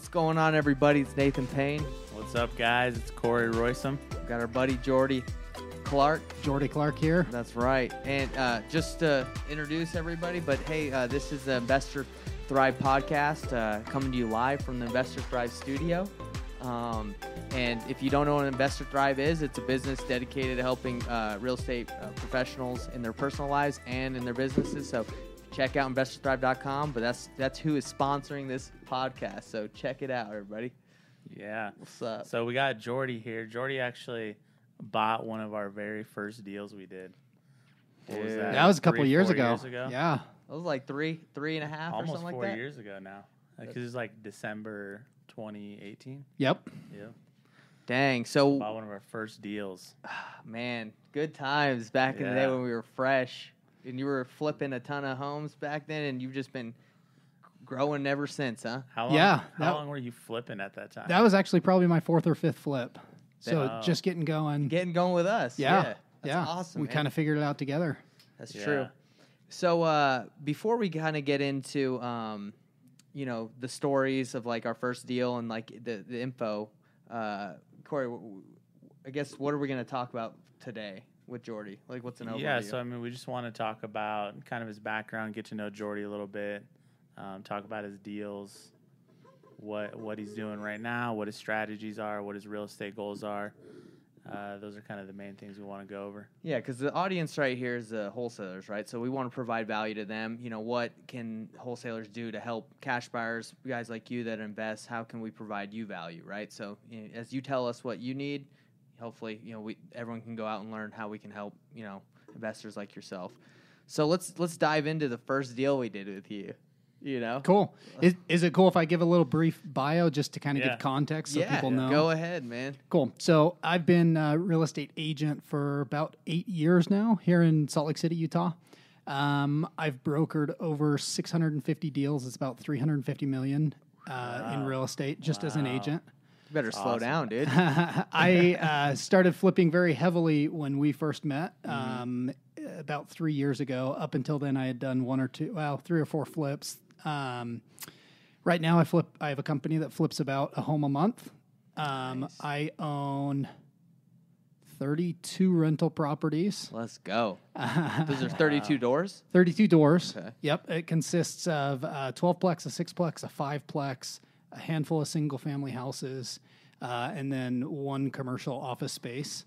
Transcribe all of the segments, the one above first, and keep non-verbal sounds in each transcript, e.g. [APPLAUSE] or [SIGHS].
What's going on, everybody? It's Nathan Payne. What's up, guys? It's Corey Roysum. We've got our buddy Jordy Clark. Jordy Clark here. That's right. And uh, just to introduce everybody, but hey, uh, this is the Investor Thrive podcast uh, coming to you live from the Investor Thrive studio. Um, and if you don't know what Investor Thrive is, it's a business dedicated to helping uh, real estate uh, professionals in their personal lives and in their businesses. So check out investorthrive.com. But that's that's who is sponsoring this podcast. So check it out, everybody. Yeah. What's up? So we got Jordy here. Jordy actually bought one of our very first deals we did. What was that? That was a couple Three, years, four ago. years ago. Yeah. That was like three, three and a half or Almost something four like that. years ago now. Because it was like December 2018. Yep. Yeah. Dang. So Bought one of our first deals. [SIGHS] Man, good times back in the day Yeah. when we were fresh and you were flipping a ton of homes back then and you've just been growing ever since, huh? How long, Yeah, How that- long were you flipping at that time? That was actually probably my fourth or fifth flip. So Wow. just getting going. Getting going with us. yeah. That's yeah. awesome. We kind of figured it out together. That's Yeah. true. So uh, before we kind of get into um, you know the stories of like our first deal and like the the info, uh, Corey, I guess what are we going to talk about today with Jordy? Like, what's an overview? Yeah, so I mean, we just want to talk about kind of his background, get to know Jordy a little bit, um, talk about his deals, what what he's doing right now, what his strategies are, what his real estate goals are. Uh, those are kind of the main things we want to go over. Yeah, because the audience right here is the wholesalers, right? So we want to provide value to them. You know, what can wholesalers do to help cash buyers, guys like you that invest? How can we provide you value, right? So you know, as you tell us what you need, hopefully, you know, we everyone can go out and learn how we can help, you know, investors like yourself. So let's let's dive into the first deal we did with you. You know, Cool. Is, is it cool if I give a little brief bio just to kind of Yeah. give context so yeah, people know? go ahead, man. Cool. So I've been a real estate agent for about eight years now here in Salt Lake City, Utah. Um, I've brokered over 650 deals. It's about 350 million uh, in real estate just as an agent. You better slow awesome. down, dude. [LAUGHS] I uh, started flipping very heavily when we first met, Mm-hmm. um, about three years ago. Up until then, I had done one or two, well, three or four flips. Um, right now, I flip. I have a company that flips about a home a month. Um, Nice. I own thirty-two rental properties. Let's go. [LAUGHS] Those are thirty-two doors. 32 doors. Okay. Yep. It consists of a 12 plex, a six plex, a five plex, a handful of single family houses, uh, and then one commercial office space.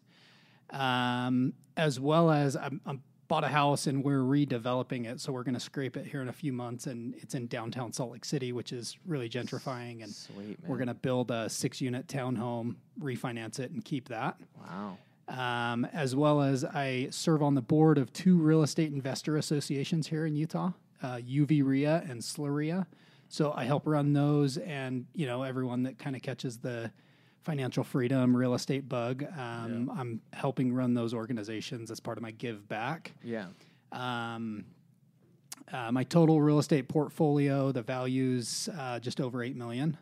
Um, as well as I'm bought a house and we're redeveloping it. So we're going to scrape it here in a few months. And it's in downtown Salt Lake City, which is really gentrifying. And Sweet, man. we're going to build a six unit townhome, refinance it, and keep that Wow. um, as well as I serve on the board of two real estate investor associations here in Utah, uh, UV RIA and SLRIA. So I help run those, and you know everyone that kind of catches the financial freedom real estate bug. Um, I'm helping run those organizations as part of my give back. Yeah. Um, uh, my total real estate portfolio, the value's uh, just over eight million.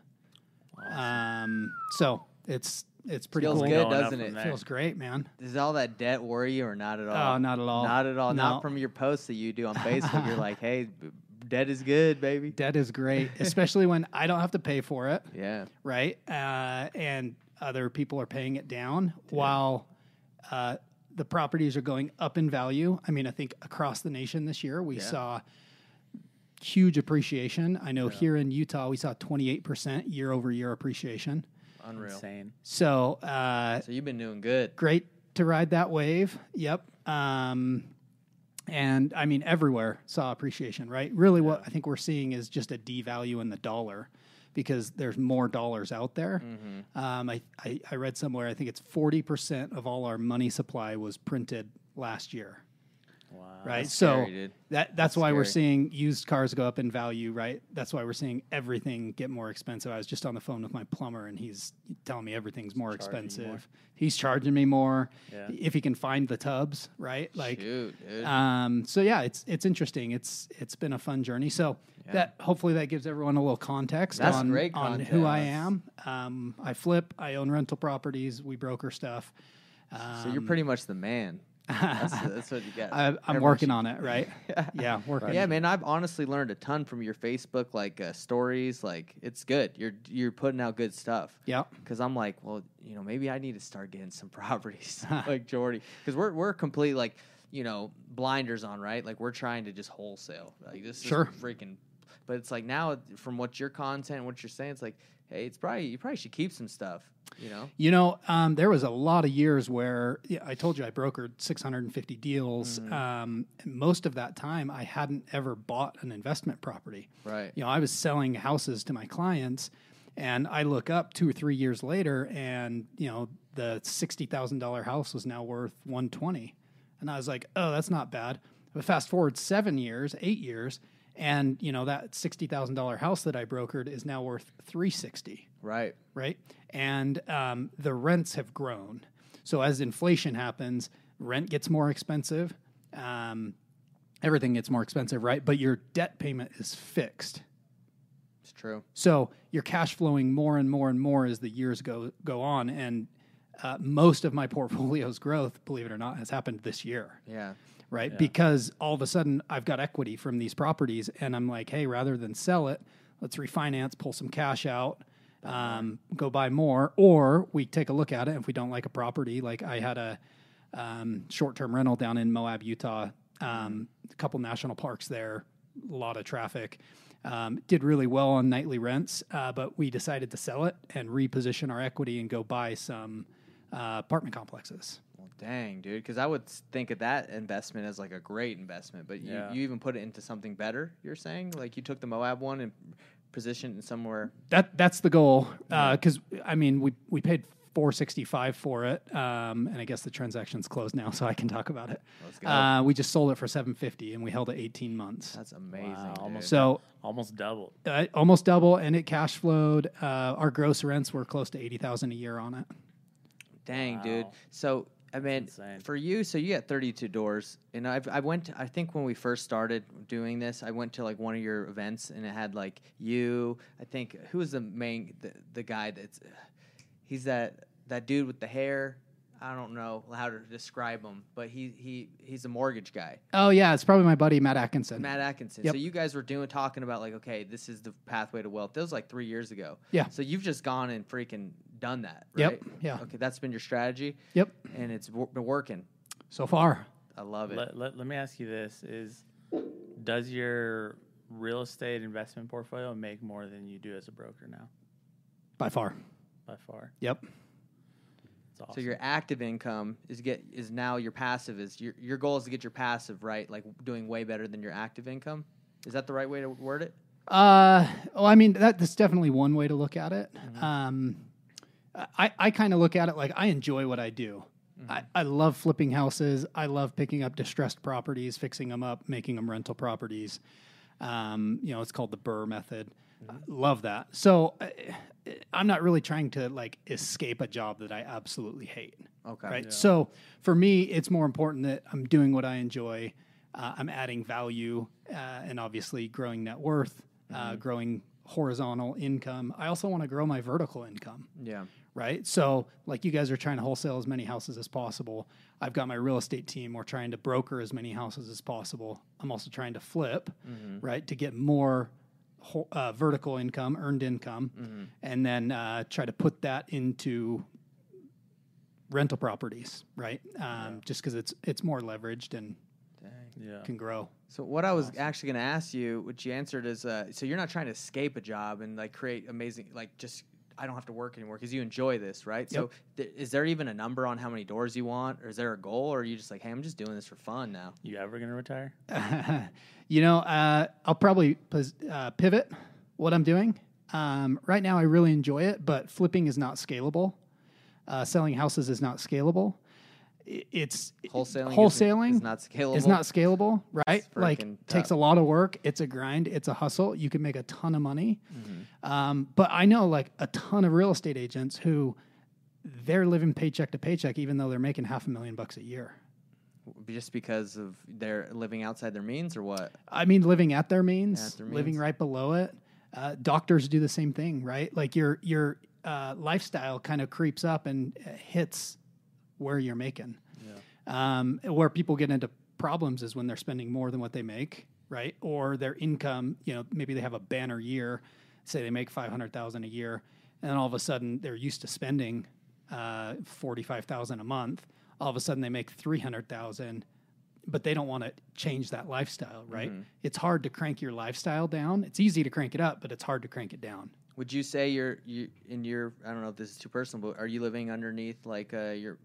Um, so it's it's pretty Feels cool. good, doesn't it? there. Feels great, man. Does all that debt worry you or not at all? Oh, not at all. Not at all. No. Not from your posts that you do on Facebook. You're [LAUGHS] like, hey, b- debt is good, baby. Debt is great, [LAUGHS] especially when I don't have to pay for it, Yeah. right? Uh, and other people are paying it down while uh, the properties are going up in value. I mean, I think across the nation this year we Yeah. saw huge appreciation. I know here in Utah we saw 28% year over year appreciation. Unreal. Insane. So uh, So you've been doing good. great to ride that wave. Yep. Um, and I mean, everywhere saw appreciation, right? Really, what I think we're seeing is just a devalue in the dollar because there's more dollars out there. Um, I, I, I read somewhere, I think it's 40% of all our money supply was printed last year. Wow. Right. So scary, that that's That's why we're seeing used cars go up in value, right? That's why we're seeing everything get more expensive. I was just on the phone with my plumber and he's telling me everything's more Charging expensive. more. He's charging me more Yeah. if he can find the tubs, right? Like Shoot, dude. um so yeah, it's it's interesting. It's it's been a fun journey. So Yeah. that hopefully that gives everyone a little context That's on, on who I am. Um I flip, I own rental properties, we broker stuff. so you're Um, pretty much the man. That's, [LAUGHS] that's what you got. I, I'm Everyone working on it, [LAUGHS] right? yeah, working. Yeah, man, I've honestly learned a ton from your Facebook like uh, stories. Like it's good. You're you're putting out good stuff. Yeah. Because I'm like, well, you know, maybe I need to start getting some [LAUGHS] properties like Jordy. Because we're we're complete like you know blinders on, right? Like we're trying to just wholesale. Like this Sure. is freaking. But it's like now from what your content, what you're saying, it's like, hey, it's probably you probably should keep some stuff. You know. You know, um, there was a lot of years where yeah, I told you I brokered 650 deals. Mm-hmm. Um, most of that time, I hadn't ever bought an investment property. Right. You know, I was selling houses to my clients, and I look up two or three years later, and you know, the sixty thousand dollar house was now worth 120, and I was like, oh, that's not bad. But fast forward seven years, eight years, and you know that sixty thousand dollar house that I brokered is now worth 360 Right. right? And um, the rents have grown. So as inflation happens, rent gets more expensive. Um, everything gets more expensive, right? But your debt payment is fixed. It's true. So you're cash flowing more and more and more as the years go go on. And uh, most of my [LAUGHS] portfolio's growth, believe it or not, has happened this year Yeah. Right? Because all of a sudden I've got equity from these properties, and I'm like, hey, rather than sell it, let's refinance, pull some cash out, um, go buy more, or we take a look at it. If we don't like a property, like I had a um, short-term rental down in Moab, Utah, um, a couple national parks there, a lot of traffic. Um, did really well on nightly rents, uh, but we decided to sell it and reposition our equity and go buy some uh, apartment complexes. Well, dang, dude. Because I would think of that investment as like a great investment, but you, Yeah. you even put it into something better. You're saying like you took the Moab one and positioned it somewhere. That that's the goal. Because I mean, we we paid four sixty five for it, um, and I guess the transaction's closed now, so I can talk about it. Let's go. Uh, we just sold it for seven fifty, and we held it eighteen months. That's amazing. Wow, dude. almost So almost doubled. uh, almost double, and it cash flowed. Uh, our gross rents were close to eighty thousand a year on it. Dang, dude. Wow. So I mean, for you, so you got 32 doors, and I've I went. To, I think when we first started doing this, I went to like one of your events, and it had like you. I think who was the main the, the guy that's he's that that dude with the hair. I don't know how to describe him, but he he he's a mortgage guy. Oh yeah, it's probably my buddy Matt Atkinson. Matt Atkinson. Yep. So you guys were doing talking about like, okay, this is the pathway to wealth. That was like three years ago. Yeah. So you've just gone and freaking done that, Yep. Yeah. Okay, that's been your strategy, Yep. and it's wor- been working. So far, I love it. Let, let, let me ask you this: Is does your real estate investment portfolio make more than you do as a broker now? by far. By far, Yep. awesome. So your active income is get is now your passive is your your goal is to get your passive right, like doing way better than your active income. Is that the right way to word it? Uh, well, I mean, that, that's definitely one way to look at it. Mm-hmm. Um, I, I kind of look at it like I enjoy what I do. Mm-hmm. I, I love flipping houses. I love picking up distressed properties, fixing them up, making them rental properties. Um, you know, it's called the BRRRR method. I love that. So uh, I'm not really trying to like escape a job that I absolutely hate. Okay. Right. So for me, it's more important that I'm doing what I enjoy. Uh, I'm adding value uh, and obviously growing net worth, uh, growing horizontal income. I also want to grow my vertical income. Yeah. Right. So, like you guys are trying to wholesale as many houses as possible. I've got my real estate team. We're trying to broker as many houses as possible. I'm also trying to flip, right, to get more ho- uh, vertical income, earned income, and then uh, try to put that into rental properties, right? Um, Just because it's it's more leveraged and yeah. can grow. So what I was actually going to ask you, which you answered, is uh, so you're not trying to escape a job and like create amazing, like just I don't have to work anymore because you enjoy this, right? So th- is there even a number on how many doors you want, or is there a goal, or are you just like, hey, I'm just doing this for fun now? You ever gonna retire? [LAUGHS] you know, uh, I'll probably pos- uh, pivot what I'm doing. Um, right now, I really enjoy it, but flipping is not scalable. Uh, selling houses is not scalable. It's Wholesaling, wholesaling is not scalable. It's not scalable, right? Like freaking takes a lot of work. It's a grind. It's a hustle. You can make a ton of money. Mm-hmm. Um, but I know like a ton of real estate agents who they're living paycheck to paycheck, even though they're making half a million bucks a year. just because of their living outside their means, or what? I mean, living at their means, At their living right below it. Uh, doctors do the same thing, right? Like your your uh, lifestyle kind of creeps up and uh, hits where you're making. Um, where people get into problems is when they're spending more than what they make, right? Or their income, you know, maybe they have a banner year, say they make five hundred thousand a year, and then all of a sudden they're used to spending uh, forty five thousand a month. All of a sudden they make three hundred thousand, but they don't want to change that lifestyle, right? It's hard to crank your lifestyle down. It's easy to crank it up, but it's hard to crank it down. Would you say you're you in your? I don't know if this is too personal, but are you living underneath like uh, your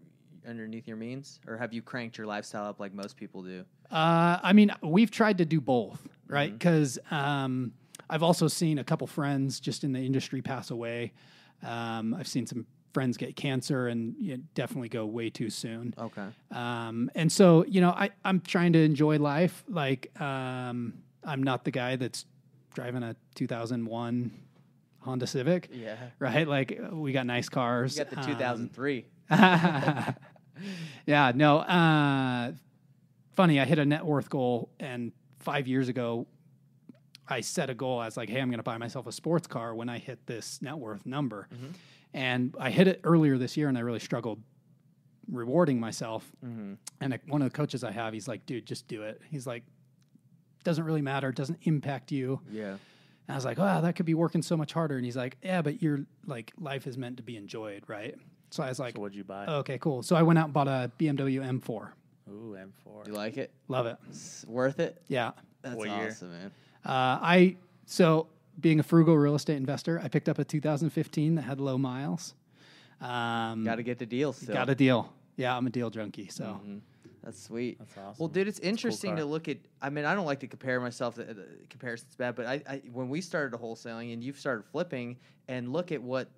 underneath your means, or have you cranked your lifestyle up like most people do? Uh, I mean, we've tried to do both, right? Because um, I've also seen a couple friends just in the industry pass away. Um, I've seen some friends get cancer and you know, definitely go way too soon. Okay. Um, and so, you know, I, I'm trying to enjoy life. Like, um, I'm not the guy that's driving a 2001 Honda Civic, Yeah. right? Like, we got nice cars. You got the Um, 2003. [LAUGHS] [LAUGHS] yeah, no. Uh, funny, I hit a net worth goal, and five years ago, I set a goal I was like, hey, I'm going to buy myself a sports car when I hit this net worth number. And I hit it earlier this year, and I really struggled rewarding myself. And I, one of the coaches I have, he's like, dude, just do it. He's like, doesn't really matter, it doesn't impact you. yeah. And I was like, wow, that could be working so much harder. And he's like, yeah, but your like life is meant to be enjoyed, right? So I was like, So what'd you buy? okay, cool. So I went out and bought a BMW M4. Ooh, M4. You like it? Love it. It's worth it. Yeah. That's What year? awesome, man. Uh, I so being a frugal real estate investor, I picked up a 2015 that had low miles. Um, Got to get the deal still. got a deal. Yeah, I'm a deal junkie. So That's sweet. That's awesome. Well, dude, it's interesting to look at. I mean, I don't like to compare myself. To, uh, comparison's bad, but I, I when we started wholesaling and you've started flipping, and look at what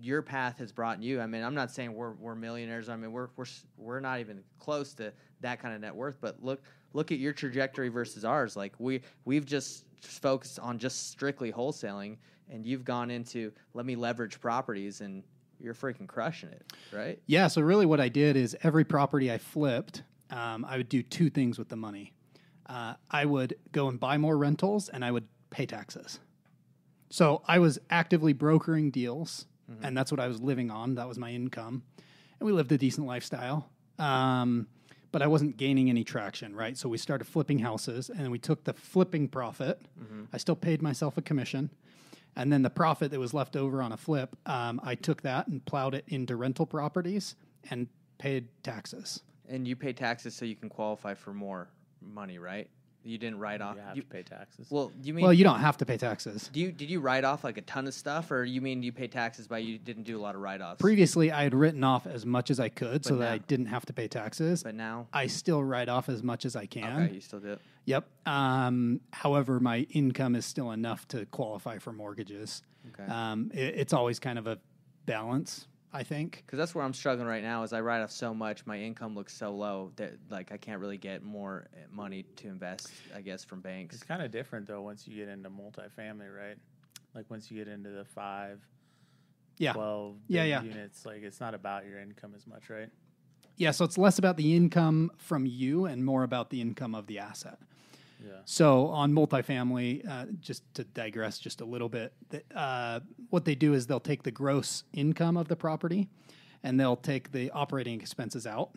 your path has brought you. I mean, I'm not saying we're we're millionaires. I mean, we're we're we're not even close to that kind of net worth. But look look at your trajectory versus ours. Like we we've just focused on just strictly wholesaling, and you've gone into let me leverage properties, and you're freaking crushing it, right? Yeah, so really what I did is every property I flipped, um, I would do two things with the money. Uh, I would go and buy more rentals and I would pay taxes. So I was actively brokering deals, and that's what I was living on. That was my income. And we lived a decent lifestyle. Um, but I wasn't gaining any traction, right? So we started flipping houses and then we took the flipping profit. I still paid myself a commission. And then the profit that was left over on a flip, um, I took that and plowed it into rental properties and paid taxes. And you pay taxes so you can qualify for more money, right? You didn't write off. You have you- to pay taxes. well, you mean Well, you don't have to pay taxes. do you did you write off like a ton of stuff, or you mean you pay taxes but you didn't do a lot of write offs? Previously, I had written off as much as I could so But that I didn't have to pay taxes. but now, I still write off as much as I can. okay, you still do it. Yep. Um, however, my income is still enough to qualify for mortgages. Okay. Um, it, it's always kind of a balance, I think. Because that's where I'm struggling right now. Is I write off so much, my income looks so low that like I can't really get more eh, money to invest. I guess from banks. It's kind of different though once you get into multifamily, right? Like once you get into the five, Yeah. 12 Yeah, yeah. units, like it's not about your income as much, right? Yeah. So it's less about the income from you and more about the income of the asset. Yeah. So on multifamily, uh, just to digress just a little bit, uh, what they do is they'll take the gross income of the property, and they'll take the operating expenses out,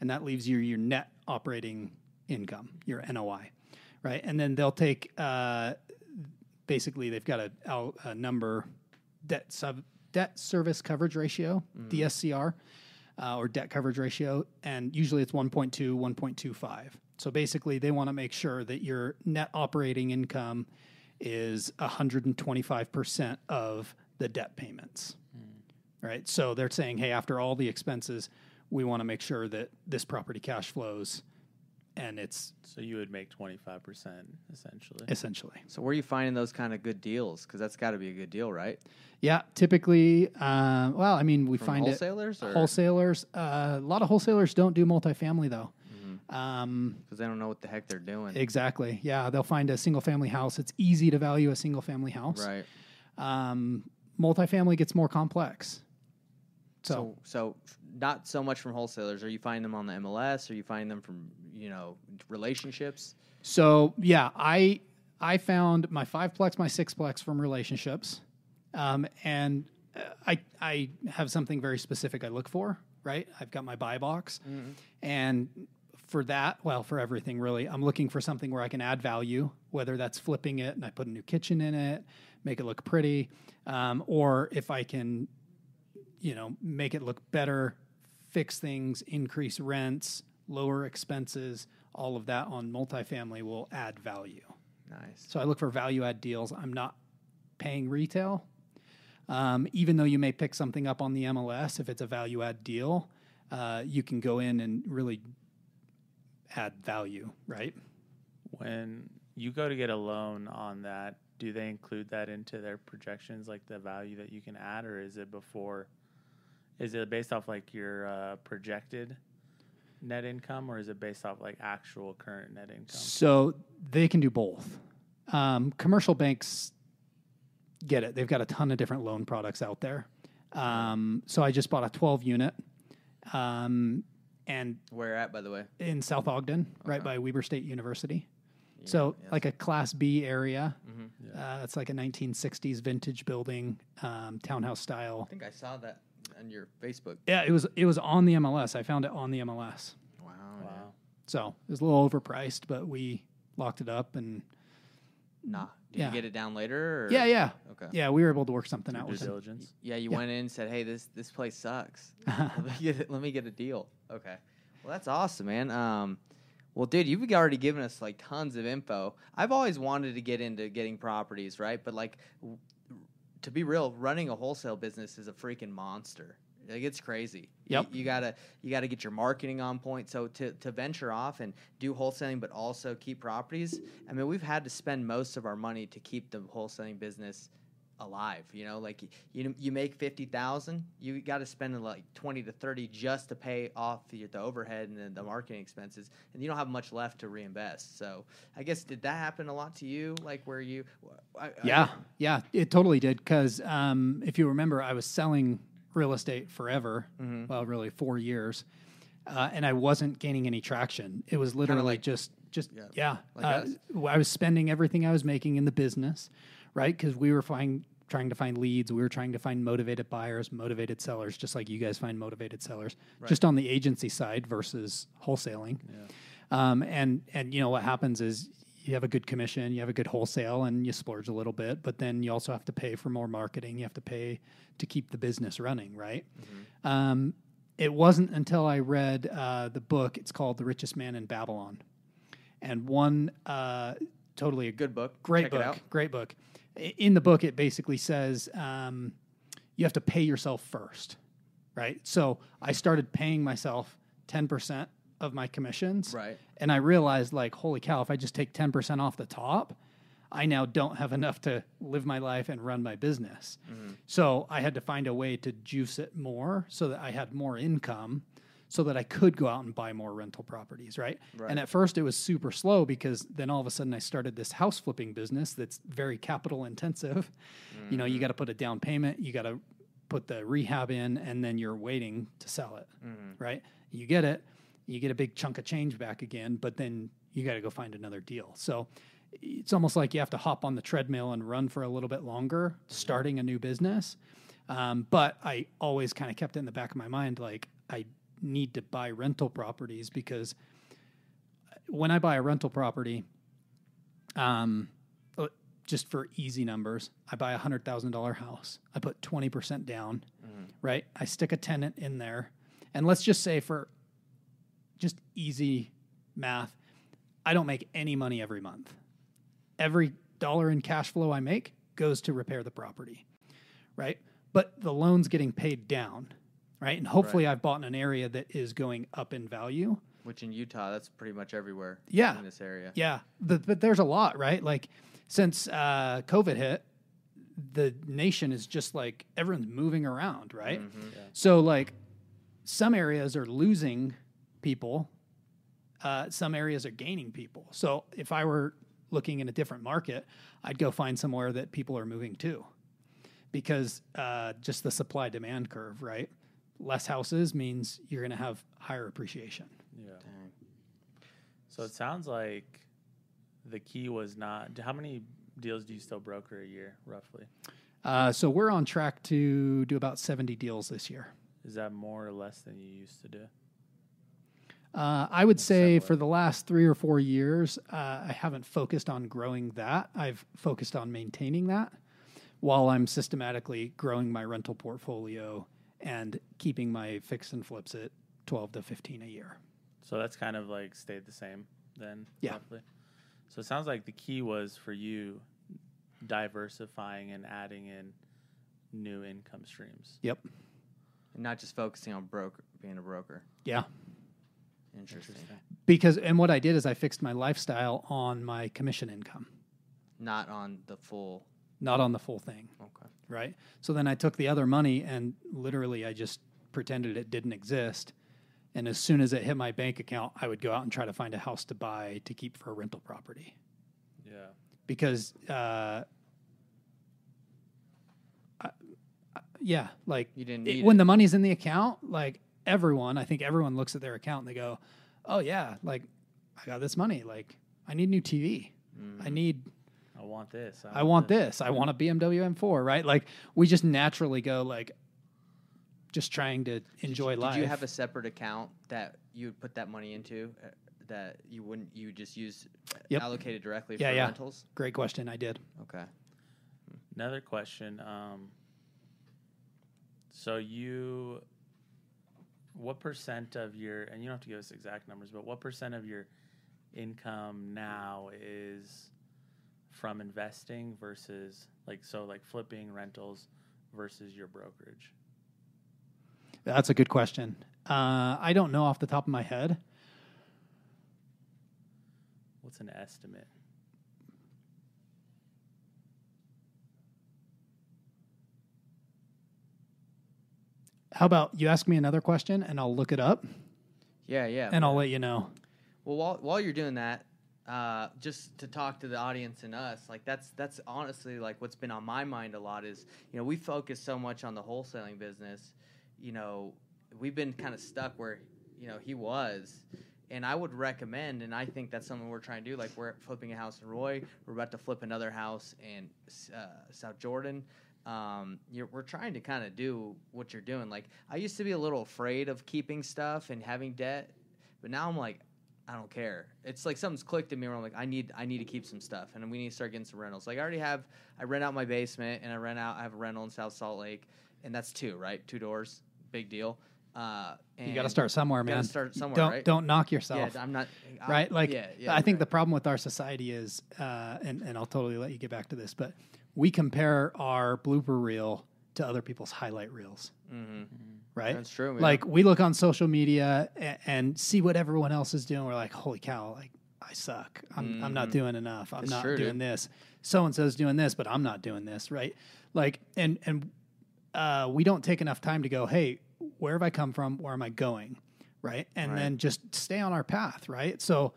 and that leaves you your net operating income, your NOI, right? And then they'll take uh, basically they've got a, a number debt sub debt service coverage ratio, DSCR, uh, or debt coverage ratio, and usually it's 1.2, 1.25. So basically, they want to make sure that your net operating income is 125% of the debt payments. Right. So they're saying, hey, after all the expenses, we want to make sure that this property cash flows and it's So you would make 25% essentially. essentially. So where are you finding those kind of good deals? Because that's got to be a good deal, right? Yeah, typically, uh, well, I mean, we From find wholesalers it or- wholesalers. Uh, a lot of wholesalers don't do multifamily though. Um, Because they don't know what the heck they're doing. exactly. Yeah, they'll find a single family house. It's easy to value a single family house. right. Um, multifamily gets more complex. So, So, so not so much from wholesalers. Are you finding them on the MLS? Or you find them from you know relationships? so yeah, I I found my fiveplex, my sixplex from relationships, um, and uh, I I have something very specific I look for. right? I've got my buy box. And for that, well, for everything really, I'm looking for something where I can add value, whether that's flipping it and I put a new kitchen in it, make it look pretty, um, or if I can, you know, make it look better, fix things, increase rents, lower expenses, all of that on multifamily will add value. Nice. So I look for value add deals. I'm not paying retail. Um, even though you may pick something up on the MLS, if it's a value add deal, uh, you can go in and really add value, right? When you go to get a loan on that, do they include that into their projections, like the value that you can add, or is it before? Is it based off like your uh, projected net income, or is it based off like actual current net income? So they can do both. Um, commercial banks get it. They've got a ton of different loan products out there. Um, so I just bought a 12 unit. Um, and Where at, by the way? in South Ogden, right by Weber State University. so yes. like a Class B area. Mhm. Uh, it's like a 1960s vintage building, um, townhouse style. I think I saw that on your Facebook. Yeah, it was it was on the MLS. I found it on the MLS. Wow. Wow. So it was a little overpriced, but we locked it up and Nah. Did Yeah. you get it down later? Or? yeah, yeah, Okay. yeah. We were able to work something out with them. diligence. Yeah, you Yeah. went in and said, "Hey, this this place sucks. [LAUGHS] let, me get let me get a deal." Okay. Well, that's awesome, man. Um, well, dude, you've already given us like tons of info. I've always wanted to get into getting properties, right? But like, w- to be real, running a wholesale business is a freaking monster. Like it's crazy. You- Yep. You, gotta you gotta get your marketing on point. So to to venture off and do wholesaling, but also keep properties. I mean, we've had to spend most of our money to keep the wholesaling business alive. You know, like you you make fifty thousand, you got to spend like twenty to thirty just to pay off the, the overhead and then the marketing expenses, and you don't have much left to reinvest. So I guess did that happen a lot to you? Like where you? I, I- Yeah, yeah, it totally did. Because um, if you remember, I was selling real estate forever. Mm-hmm. Well, really four years, uh, and I wasn't gaining any traction. It was literally like- just, just Yeah, yeah. like uh. I was spending everything I was making in the business, right? Because we were find, trying to find leads. We were trying to find motivated buyers, motivated sellers, just like you guys find motivated sellers, just on the agency side versus wholesaling. Um, and and you know what happens is you have a good commission, you have a good wholesale, and you splurge a little bit, but then you also have to pay for more marketing. You have to pay to keep the business running, right? Um, it wasn't until I read uh, the book. It's called The Richest Man in Babylon, and one uh, totally a good book. Great Check it book. out. Great book. In the book, it basically says um, you have to pay yourself first, right? So I started paying myself 10% of my commissions. Right. And I realized, like, holy cow, if I just take 10% off the top, I now don't have enough to live my life and run my business. Mm-hmm. So I had to find a way to juice it more so that I had more income so that I could go out and buy more rental properties, right? Right. And at first it was super slow because then all of a sudden I started this house flipping business that's very capital intensive. You know, you got to put a down payment, you got to put the rehab in, and then you're waiting to sell it, right? You get it, you get a big chunk of change back again, but then you got to go find another deal. So it's almost like you have to hop on the treadmill and run for a little bit longer, starting a new business. Um, but I always kind of kept it in the back of my mind, like I need to buy rental properties because when I buy a rental property, um, uh, just for easy numbers, I buy a hundred thousand dollar house. I put twenty percent down, right? I stick a tenant in there, and let's just say for just easy math, I don't make any money every month. Every dollar in cash flow I make goes to repair the property, right? But the loan's getting paid down, right? And hopefully I've bought in an area that is going up in value. Which in Utah, that's pretty much everywhere. Yeah. In this area. Yeah, but, but there's a lot, right? Like since uh, COVID hit, the nation is just like everyone's moving around, right? So like some areas are losing people, uh, some areas are gaining people. So if I were looking in a different market, I'd go find somewhere that people are moving to, because uh, just the supply demand curve, right? Less houses means you're going to have higher appreciation. Yeah. Dang. So it sounds like the key was not. How many deals do you still broker a year, roughly? Uh, so we're on track to do about 70 deals this year. Is that more or less than you used to do? Uh, I would say Similar. for the last three or four years, uh, I haven't focused on growing that. I've focused on maintaining that while I'm systematically growing my rental portfolio and keeping my fix and flips at 12 to 15 a year. So that's kind of like stayed the same then, Yeah. roughly. So it sounds like the key was for you diversifying and adding in new income streams. Yep. And not just focusing on broker being a broker. Yeah. Interesting. Because, and what I did is I fixed my lifestyle on my commission income, Not on the full. not on the full thing. Okay. right? So then I took the other money and literally I just pretended it didn't exist. And as soon as it hit my bank account, I would go out and try to find a house to buy to keep for a rental property Yeah. because, uh, I, I- yeah, like You didn't it- need when it. the money's in the account, like everyone, I think everyone looks at their account and they go, "Oh yeah, like I got this money. Like I need new TV. I Mhm. need I want this. I want this. I want a BMW M4, right? Like we just naturally go like just trying to enjoy did life. Did you have a separate account that you would put that money into uh, that you wouldn't you would just use uh, Yep. allocated directly Yeah, for yeah. rentals? Great question. I did. Okay. Another question. Um, so you, what percent of your, and you don't have to give us exact numbers, but what percent of your income now is from investing versus like so like flipping rentals versus your brokerage? That's a good question. Uh, I don't know off the top of my head. What's an estimate? How about you ask me another question and I'll look it up Yeah, yeah. and I'll let you know. Well, while while you're doing that, uh, just to talk to the audience and us, like that's that's honestly like what's been on my mind a lot is you know we focus so much on the wholesaling business, you know we've been kind of stuck where you know he was, and I would recommend, and I think that's something we're trying to do. Like we're flipping a house in Roy, we're about to flip another house in uh, South Jordan. Um, you're, we're trying to kind of do what you're doing. Like I used to be a little afraid of keeping stuff and having debt, but now I'm like, I don't care. It's like something's clicked in me where I'm like, I need I need to keep some stuff, and we need to start getting some rentals. Like I already have, I rent out my basement, and I rent out. I have a rental in South Salt Lake, and that's two, right? Two doors, big deal. Uh, You got to start somewhere, man. start somewhere, don't right? don't knock Yeah, yourself. I'm not I- right? Like, yeah, yeah, I think the problem with our society is, uh, and and I'll totally let you get back to this, but we compare our blooper reel to other people's highlight reels, Mhm. right? That's true. yeah. Like we look on social media and, and see what everyone else is doing. We're like, holy cow! Like I suck. I'm I'm not Mhm. doing enough. I'm not true, doing dude. this. So and so's doing this, but I'm not doing this. Right? Like and and uh, we don't take enough time to go. Hey, where have I come from? Where am I going? Right? And Right. then just stay on our path. Right? So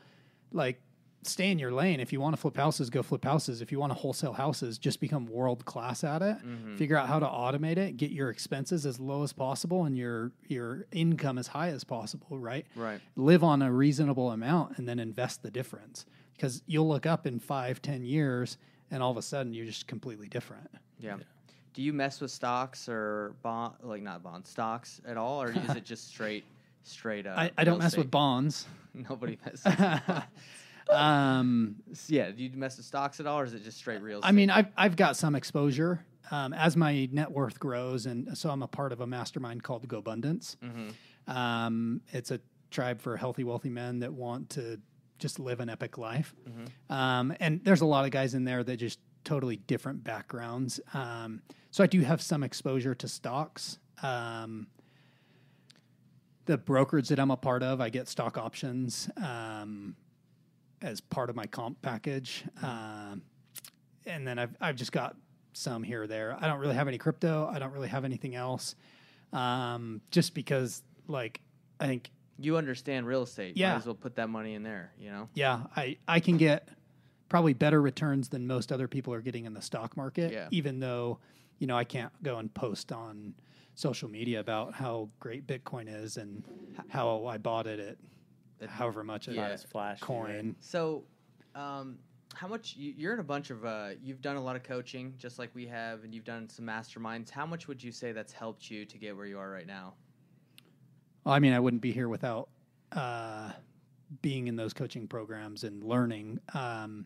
like stay in your lane. If you want to flip houses, go flip houses. If you want to wholesale houses, just become world class at it. Mhm. Figure out how to automate it, get your expenses as low as possible and your your income as high as possible, right? right. Live on a reasonable amount and then invest the difference. Because you'll look up in five, ten years and all of a sudden you're just completely different. Yeah. Do you mess with stocks or bond, like not bonds, stocks at all, or is it just straight, straight up? [LAUGHS] I, I don't mess with bonds. [LAUGHS] Nobody messes. [LAUGHS] with bonds. Um, Yeah. Do you mess with stocks at all, or is it just straight real? Estate? I mean, I've I've got some exposure um, as my net worth grows, and so I'm a part of a mastermind called GoBundance. hmm Um, it's a tribe for healthy, wealthy men that want to just live an epic life. Um, and there's a lot of guys in there that just totally different backgrounds. Um, so I do have some exposure to stocks. Um, the brokerage that I'm a part of, I get stock options um, as part of my comp package. Um, and then I've, I've just got some here or there. I don't really have any crypto. I don't really have anything else. Um, just because, like, I think You understand real estate. Yeah. Might as well put that money in there. You know. yeah, I, I can get probably better returns than most other people are getting in the stock market, Yeah. even though, you know, I can't go and post on social media about how great Bitcoin is and how I bought it at It- however much Yeah. it It's flashy, right? coin. So, um, how much you, you're in a bunch of uh, you've done a lot of coaching, just like we have, and you've done some masterminds. How much would you say that's helped you to get where you are right now? Well, I mean, I wouldn't be here without uh, being in those coaching programs and learning. Um,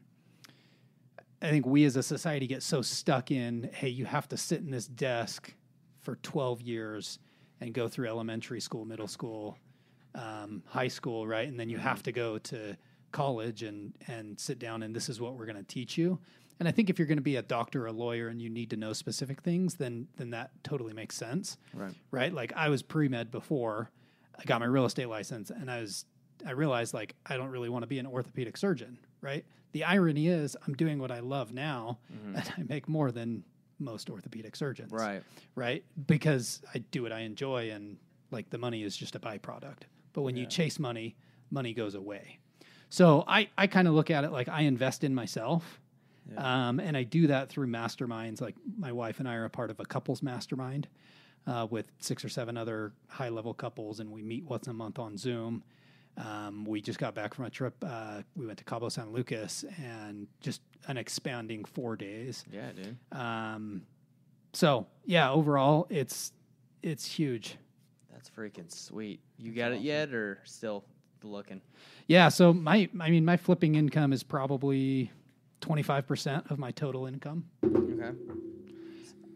I think we as a society get so stuck in, hey, you have to sit in this desk for 12 years and go through elementary school, middle school, um, high school, right? And then you have to go to college and and sit down and this is what we're going to teach you. And I think if you're going to be a doctor or a lawyer and you need to know specific things, then then that totally makes sense, Right. right? Like I was pre med before I got my real estate license, and I was I realized like I don't really want to be an orthopedic surgeon, right? The irony is I'm doing what I love now, and I make more than most orthopedic surgeons, Right. right? Because I do what I enjoy and like the money is just a byproduct. But when you chase money, money goes away. So I, I kind of look at it like I invest in myself. Um, and I do that through masterminds. Like my wife and I are a part of a couples mastermind uh, with six or seven other high level couples, and we meet once a month on Zoom. Um, we just got back from a trip. Uh, we went to Cabo San Lucas and just an expanding four days. Yeah, dude. Um, so yeah, overall, it's it's huge. That's freaking sweet. You got it yet, or still looking? Yeah. So my, I mean, my flipping income is probably twenty five percent of my total income. Okay.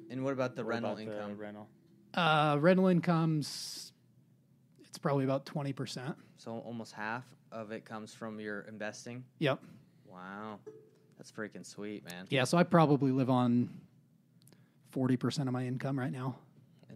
And what about the What rental about the income? rental. Uh, rental incomes, it's probably about twenty percent. So almost half of it comes from your investing. Yep. Wow, that's freaking sweet, man. Yeah. So I probably live on forty percent of my income right now.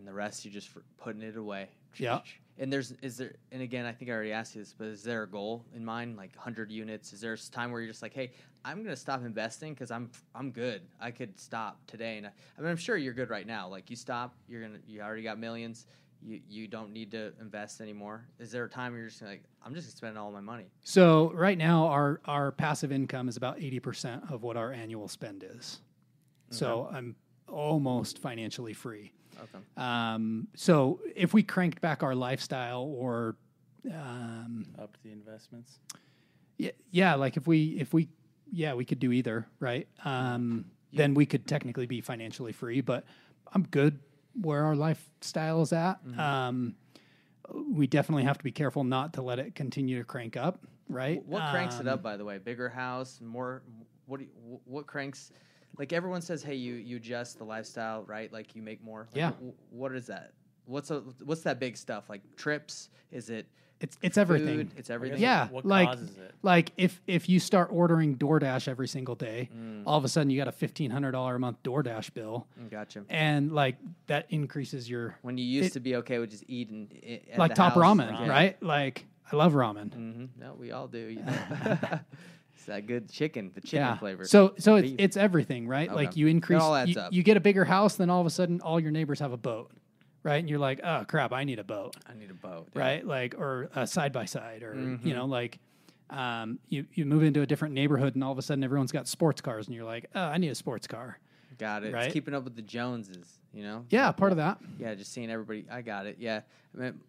And the rest you're just putting it away. Yeah. [LAUGHS] And there's is there and again I think I already asked you this, but is there a goal in mind, like 100 units? Is there a time where you're just like, hey, I'm gonna stop investing because I'm I'm good. I could stop today, and I, I mean I'm sure you're good right now. Like you stop, you're gonna you already got millions. You you don't need to invest anymore. Is there a time where you're just like, I'm just gonna all my money? So right now, our our passive income is about eighty percent of what our annual spend is. So I'm almost financially free. Okay. Um, so if we cranked back our lifestyle, or um, Up the investments. yeah, yeah, like if we if we yeah we could do either, right? Um, Then we could technically be financially free, but I'm good where our lifestyle is at. Um, we definitely have to be careful not to let it continue to crank up, right? What cranks it Um, up, by the way? Bigger house, more. What do you, what cranks? Like everyone says, hey, you you adjust the lifestyle, right? Like you make more. Like, Yeah. wh- what is that? What's a, what's that big stuff? Like trips? Is it? It's it's everything. It's everything. Yeah, What like causes it? like if if you start ordering DoorDash every single day, Mm. all of a sudden you got a fifteen hundred dollar a month DoorDash bill, Gotcha. and like that increases your When you used It- to be okay with just eating at like the top house, ramen, ramen. right? Like I love ramen. Mm-hmm. No, we all do. You [LAUGHS] know? [LAUGHS] that good chicken, the chicken yeah. flavor. So so it's, Beef. it's everything, right? Okay. Like you increase, all adds you, up. you get a bigger house, then all of a sudden all your neighbors have a boat, right? And you're like, oh crap, I need a boat, I need a boat. yeah. right? Like or a side by side, or Mhm. you know, like. Um, you you move into a different neighborhood and all of a sudden everyone's got sports cars and you're like, oh, I need a sports car. Got it. Right? It's keeping up with the Joneses. You know. Yeah, part of that. Yeah, just seeing everybody. I got it. Yeah. I mean,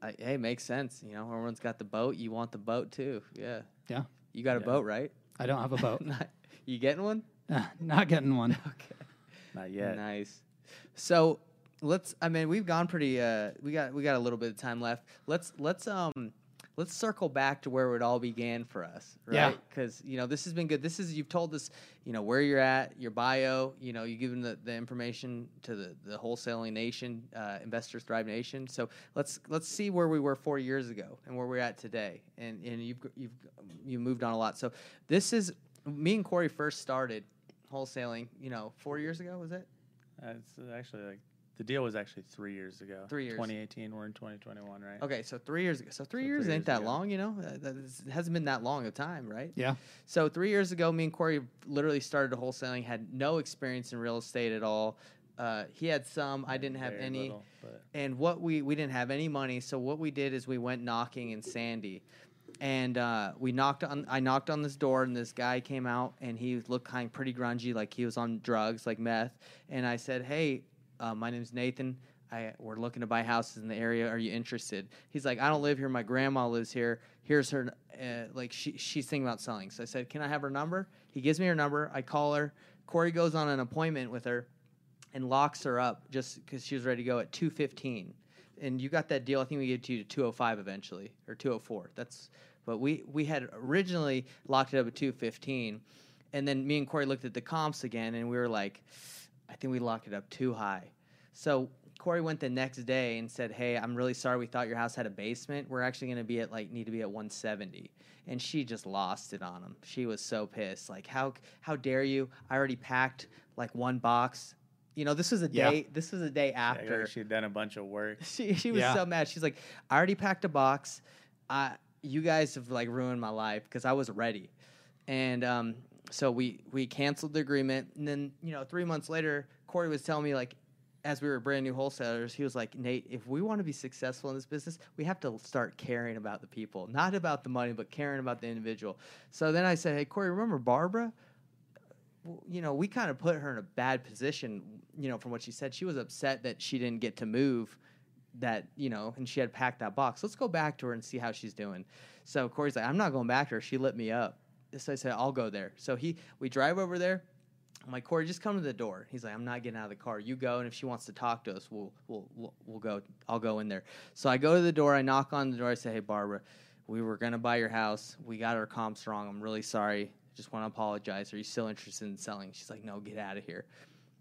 I, hey, makes sense. You know, everyone's got the boat. You want the boat too. Yeah. Yeah. You got a Yeah. boat, right? I don't have a boat. [LAUGHS] Not- you getting one? Uh, not getting one. [LAUGHS] Okay. Not yet. Nice. So let's. I mean, we've gone pretty. Uh, we got we got a little bit of time left. Let's let's um let's circle back to where it all began for us, right? Yeah. Because you know this has been good. This is you've told us you know where you're at, your bio. You know you've given the, the information to the the wholesaling nation, uh, investors thrive nation. So let's let's see where we were four years ago and where we're at today. And and you've you've you moved on a lot. So this is me and Corey first started wholesaling. You know, four years ago was it? Uh, it's actually like the deal was actually three years ago. Three years. 2018. We're in 2021, right? Okay, so three years ago. So three So years three ain't years that ago. long, you know. Uh, that is- it hasn't been that long of time, right? Yeah. So three years ago, me and Corey literally started wholesaling. Had no experience in real estate at all. Uh, he had some. I didn't have Very any. little, And what we we didn't have any money. So what we did is we went knocking in Sandy, and uh, we knocked on. I knocked on this door, and this guy came out, and he looked kind of pretty grungy, like he was on drugs, like meth. And I said, "Hey, uh, my name's Nathan. I, we're looking to buy houses in the area. Are you interested?" He's like, "I don't live here. My grandma lives here. Here's her. Uh, like she she's thinking about selling." So I said, "Can I have her number?" He gives me her number. I call her. Corey goes on an appointment with her and locks her up just because she was ready to go at 2.15 and you got that deal. I think we gave it to you to 205 eventually or 204. That's but we we had originally locked it up at 215, and then me and Corey looked at the comps again, and we were like, I think we locked it up too high. So Corey went the next day and said, "Hey, I'm really sorry. We thought your house had a basement. We're actually going to be at like need to be at 170." And she just lost it on him. She was so pissed. Like, how how dare you? I already packed like one box. You know, this was a Yeah. day. This was a day after. like she'd done a bunch of work. [LAUGHS] She she was Yeah. so mad. She's like, I already packed a box. I you guys have like ruined my life because I was ready, and um, so we we canceled the agreement. And then you know, three months later, Corey was telling me like, as we were brand new wholesalers, he was like, Nate, if we want to be successful in this business, we have to start caring about the people, not about the money, but caring about the individual. So then I said, Hey, Corey, remember Barbara? you know, we kind of put her in a bad position, you know, from what she said. She was upset that she didn't get to move that, you know, and she had packed that box. Let's go back to her and see how she's doing. So Corey's like, I'm not going back to her. She lit me up. So I said, I'll go there. So he, we drive over there. I'm like, Corey, just come to the door. He's like, I'm not getting out of the car. You go, and if she wants to talk to us, we'll we'll we'll, we'll go. I'll go in there. So I go to the door. I knock on the door. I say, Hey, Barbara, we were gonna buy your house. We got our comps wrong. I'm really sorry. Just want to apologize. Are you still interested in selling? She's like, No, get out of here.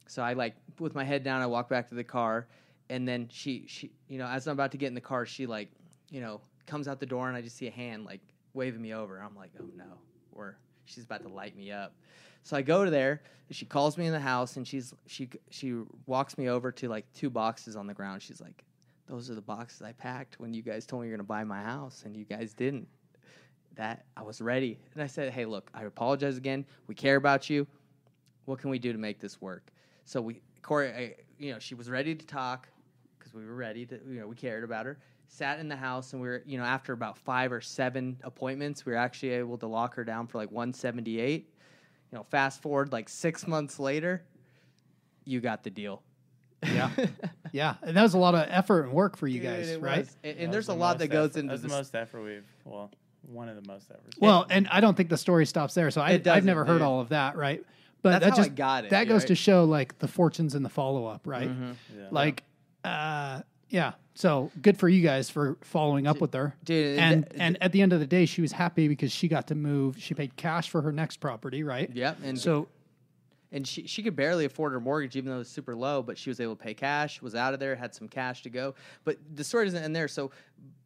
So I like with my head down. I walk back to the car, and then she she you know as I'm about to get in the car, she like you know comes out the door, and I just see a hand like waving me over. I'm like, Oh no, we're she's about to light me up. So I go to there. She calls me in the house, and she's she she walks me over to like two boxes on the ground. She's like, "Those are the boxes I packed when you guys told me you're gonna buy my house, and you guys didn't." That I was ready, and I said, "Hey, look, I apologize again. We care about you. What can we do to make this work?" So we Corey, I, you know, she was ready to talk because we were ready to, you know, we cared about her. Sat in the house, and we were, you know, after about five or seven appointments, we were actually able to lock her down for like 178 you know, fast forward like six months later, you got the deal. Yeah. [LAUGHS] Yeah, and that was a lot of effort and work for you Dude, guys, it right? was. And, and there's was a lot that goes effort- into That's this. the most effort we've. Well, one of the most efforts. Well, and I don't think the story stops there. So I, i've never heard dude. all of that, right? But That's that how I just got it, that goes right? to show like the fortunes in the follow up, right? Mhm. Yeah. Like, uh, yeah. So good for you guys for following up with her, Dude, And th- and at the end of the day, she was happy because she got to move. She paid cash for her next property, right? Yep, and So and she she could barely afford her mortgage, even though it was super low. But she was able to pay cash, was out of there, had some cash to go. But the story doesn't end there. So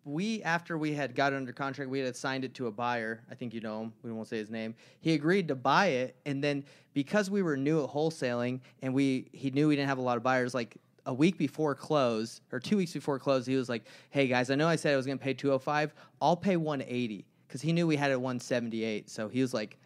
we, after we had got it under contract, we had assigned it to a buyer. I think you know him. We won't say his name. He agreed to buy it, and then because we were new at wholesaling, and we he knew we didn't have a lot of buyers, like. A week before close, or two weeks before close, he was like, "Hey guys, I know I said I was going to pay 205. I'll pay 180 because he knew we had it 178. So he was like,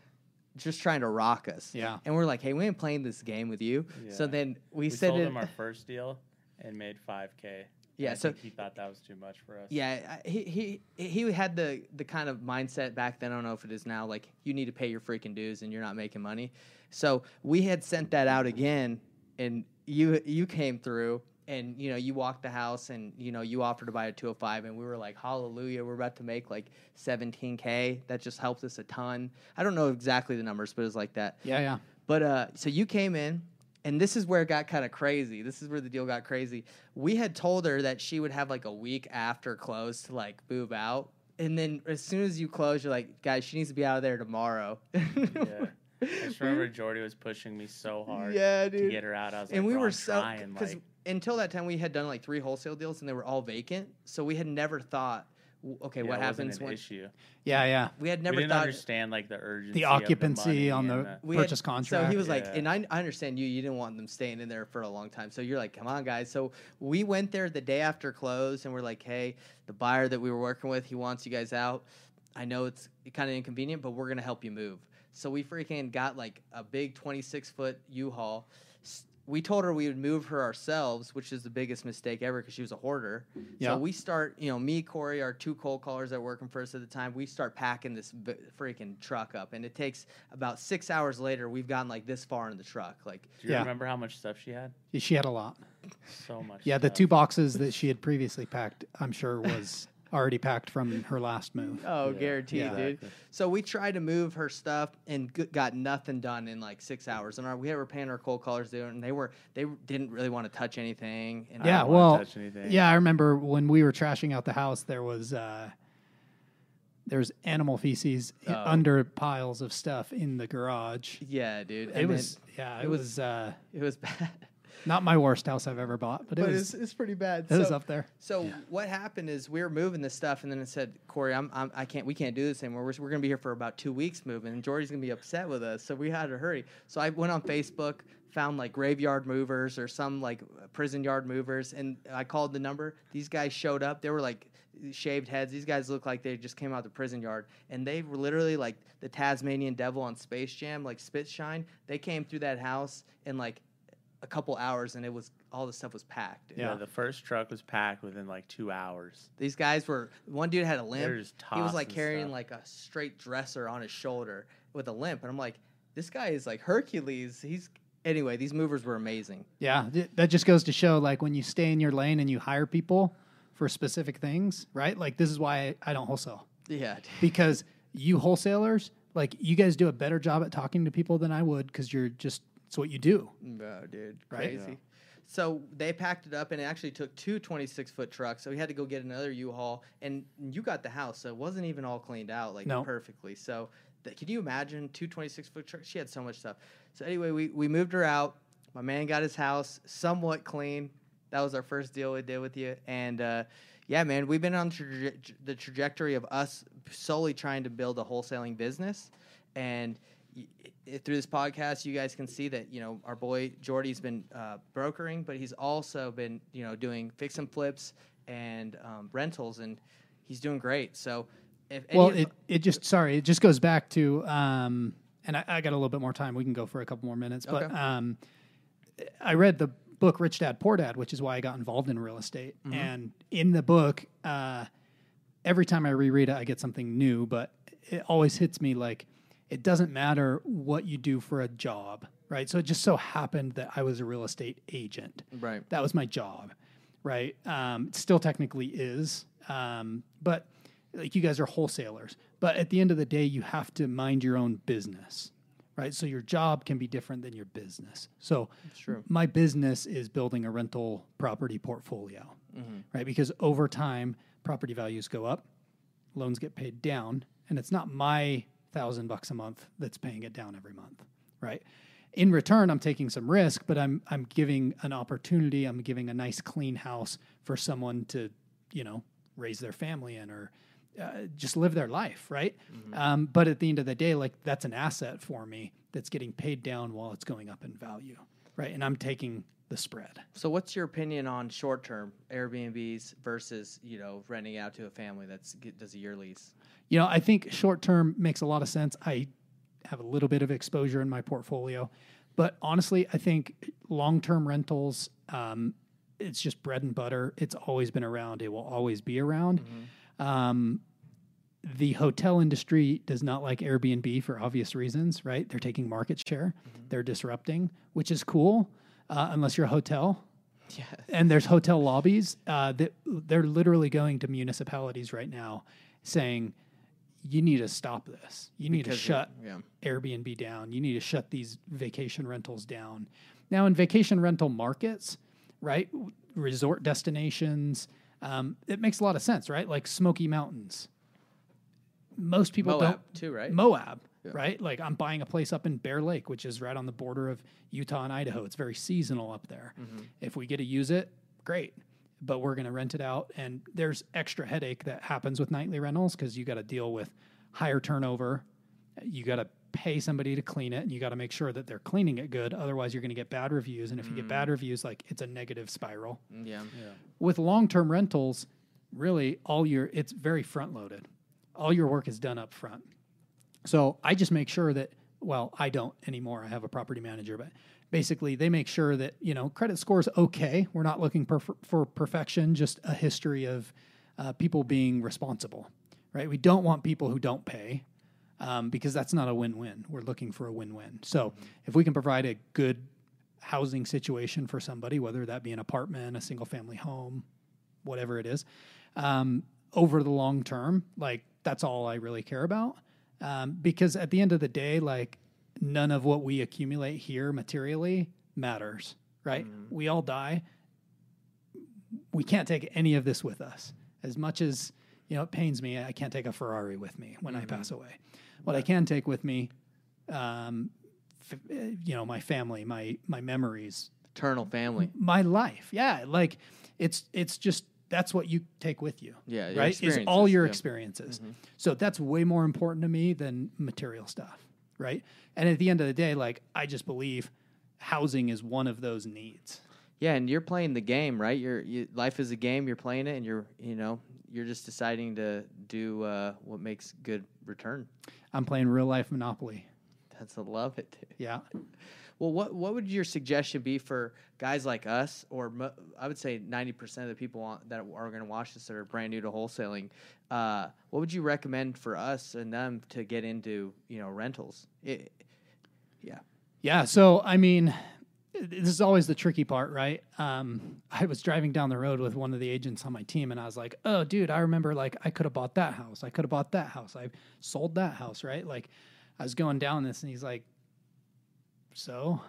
just trying to rock us. Yeah. And we're like, hey, we ain't playing this game with you. So then we, we said sold it. him our first deal and made 5k. Yeah, I so- he thought that was too much for us. yeah, he he he had the the kind of mindset back then. I don't know if it is now. Like you need to pay your freaking dues, and you're not making money. So we had sent that out again, and you you came through, and you know you walked the house, and you know you offered to buy a 205, and we were like, hallelujah, we're about to make like 17k. That just helped us a ton. I don't know exactly the numbers, but it was like that. yeah, yeah. But uh, so you came in, and this is where it got kind of crazy. This is where the deal got crazy. We had told her that she would have like a week after close to like move out, and then as soon as you close, you're like, guys, she needs to be out of there tomorrow. Yeah. [LAUGHS] I just remember Jordy was pushing me so hard Yeah, dude. to get her out. I was and like, we were I'm so trying, because like, until that time we had done like three wholesale deals and they were all vacant. So we had never thought, okay, yeah, what it wasn't happens an when issue. Yeah, yeah. we had we never didn't thought understand like the urgency, The of occupancy money on and the we had- purchase contract. So he was like, and I, I understand you. You didn't want them staying in there for a long time. So you're like, come on, guys. So we went there the day after close, and we're like, hey, the buyer that we were working with, he wants you guys out. I know it's kind of inconvenient, but we're gonna help you move. So we freaking got like a big 26 foot U-Haul. S- We told her we would move her ourselves, which is the biggest mistake ever because she was a hoarder. Yeah. So we start, you know, me, Corey, our two cold callers that were working for us at the time, we start packing this b- freaking truck up, and it takes about six hours later. We've gotten like this far in the truck, like Do you Yeah. remember how much stuff she had? she had a lot. So much. Yeah, the stuff. two boxes that she had previously packed, I'm sure was already packed from her last move. Oh, guaranteed, Yeah. dude. Exactly. So we tried to move her stuff and g- got nothing done in like six hours. And our, we were paying our cold callers doing, and they were they didn't really want to touch anything. And yeah, don't well, touch anything. yeah, I remember when we were trashing out the house, there was uh, there's animal feces Oh. under piles of stuff in the garage. yeah, dude. It and was then yeah, it, it was, was- uh, it was [LAUGHS] bad, not my worst house I've ever bought, but it but was it's, it's pretty bad. it was up there. So what happened is we were moving this stuff, and then it said, "Corey, I'm, I'm I can't we can't do this anymore. We're, we're gonna be here for about two weeks moving, and Jordy's gonna be upset with us. So we had to hurry. So I went on Facebook, found like graveyard movers or some like prison yard movers, and I called the number. These guys showed up. They were like shaved heads. These guys looked like they just came out of the prison yard, and they were literally like the Tasmanian Devil on Space Jam, like spit shine. They came through that house and like a couple hours, and it was all the stuff was packed. Yeah, Yeah. the first truck was packed within like two hours. These guys were one dude had a limp. They're just He was like carrying stuff. like a straight dresser on his shoulder with a limp, and I'm like, this guy is like Hercules. He's anyway. These movers were amazing. Yeah, th- that just goes to show like when you stay in your lane and you hire people for specific things, right? Like this is why I, I don't wholesale Yeah, because you wholesalers, like you guys do a better job at talking to people than I would because you're just it's what you do. no, dude, Right? crazy. So they packed it up, and it actually took two 26 foot trucks. So we had to go get another U-Haul, and you got the house, so it wasn't even all cleaned out like No. perfectly. So th- can you imagine two 26 foot trucks? She had so much stuff. So anyway, we we moved her out. My man got his house somewhat clean. That was our first deal we did with you, and uh, yeah, man, we've been on traje- the trajectory of us solely trying to build a wholesaling business, and through this podcast, you guys can see that you know our boy Jordy's been uh, brokering, but he's also been you know doing fix and flips and um, rentals, and he's doing great. So, if any Well, it, it just sorry, it just goes back to um, and I, I got a little bit more time. We can go for a couple more minutes, but um, I read the book Rich Dad Poor Dad, which is why I got involved in real estate. Mm-hmm. And in the book, uh, every time I reread it, I get something new, but it always hits me like it doesn't matter what you do for a job, right? So it just so happened that I was a real estate agent. right, That was my job, right? Um, it still technically is, um, but like you guys are wholesalers. But at the end of the day, you have to mind your own business, right? So your job can be different than your business. So true. my business is building a rental property portfolio, right? Because over time, property values go up, loans get paid down, and it's not my thousand bucks a month that's paying it down every month, right? In return, I'm taking some risk, but I'm I'm giving an opportunity. I'm giving a nice, clean house for someone to, you know, raise their family in or uh, just live their life, right? Um, but at the end of the day, like that's an asset for me that's getting paid down while it's going up in value, right? And I'm taking the spread. So, what's your opinion on short-term Airbnbs versus you know renting out to a family that's does a year lease? You know, I think short term makes a lot of sense. I have a little bit of exposure in my portfolio, but honestly, I think long term rentals, um, it's just bread and butter. It's always been around. It will always be around. Um, the hotel industry does not like Airbnb for obvious reasons, right? They're taking market share, they're disrupting, which is cool, uh, unless you're a hotel. Yeah, and there's hotel lobbies uh, that they're literally going to municipalities right now saying you need to stop this. You need to shut yeah. airbnb down. You need to shut these vacation rentals down. Now in vacation rental markets right resort destinations um, it makes a lot of sense right? Like smoky mountains. Most people Moab don't too, right? Moab, right? Like I'm buying a place up in Bear Lake, which is right on the border of Utah and Idaho. It's very seasonal up there. Mm-hmm. If we get to use it, great. But we're going to rent it out, and there's extra headache that happens with nightly rentals because you got to deal with higher turnover. You got to pay somebody to clean it, and you got to make sure that they're cleaning it good. Otherwise, you're going to get bad reviews, and if you get bad mm. reviews, like it's a negative spiral mm, yeah, with long-term rentals really all your it's very front loaded all your work is done up front so i just make sure that well i don't anymore i have a property manager but basically they make sure that you know credit score is okay we're not looking per- for perfection just a history of uh, people being responsible right we don't want people who don't pay um, because that's not a win-win we're looking for a win-win so if we can provide a good housing situation for somebody whether that be an apartment a single family home whatever it is. Um, over the long term, like that's all I really care about. Um, because at the end of the day, like none of what we accumulate here materially matters, right? We all die. We can't take any of this with us. As much as you know, it pains me. I can't take a Ferrari with me when I pass away. What I can take with me, um, f- uh, you know, my family, my my memories, Eternal family. my life. Yeah, like it's it's just that's what you take with you. Yeah, right. Is all your yeah. experiences. So that's way more important to me than material stuff, right? And at the end of the day, like I just believe housing is one of those needs. Yeah, and you're playing the game, right? You're you, life is a game. You're playing it, and you're you know you're just deciding to do uh, what makes good return. I'm playing real life Monopoly. That's I love it. Dude. Yeah. Well, what what would your suggestion be for guys like us, or mo- I would say ninety percent of the people on, that are going to watch this that are brand new to wholesaling? Uh, what would you recommend for us and them to get into you know rentals? It, yeah, Yeah. So, I mean, this is always the tricky part, right? Um, I was driving down the road with one of the agents on my team, and I was like, "Oh, dude, I remember like I could have bought that house. I could have bought that house. I sold that house, right?" Like, I was going down this, and he's like, "So,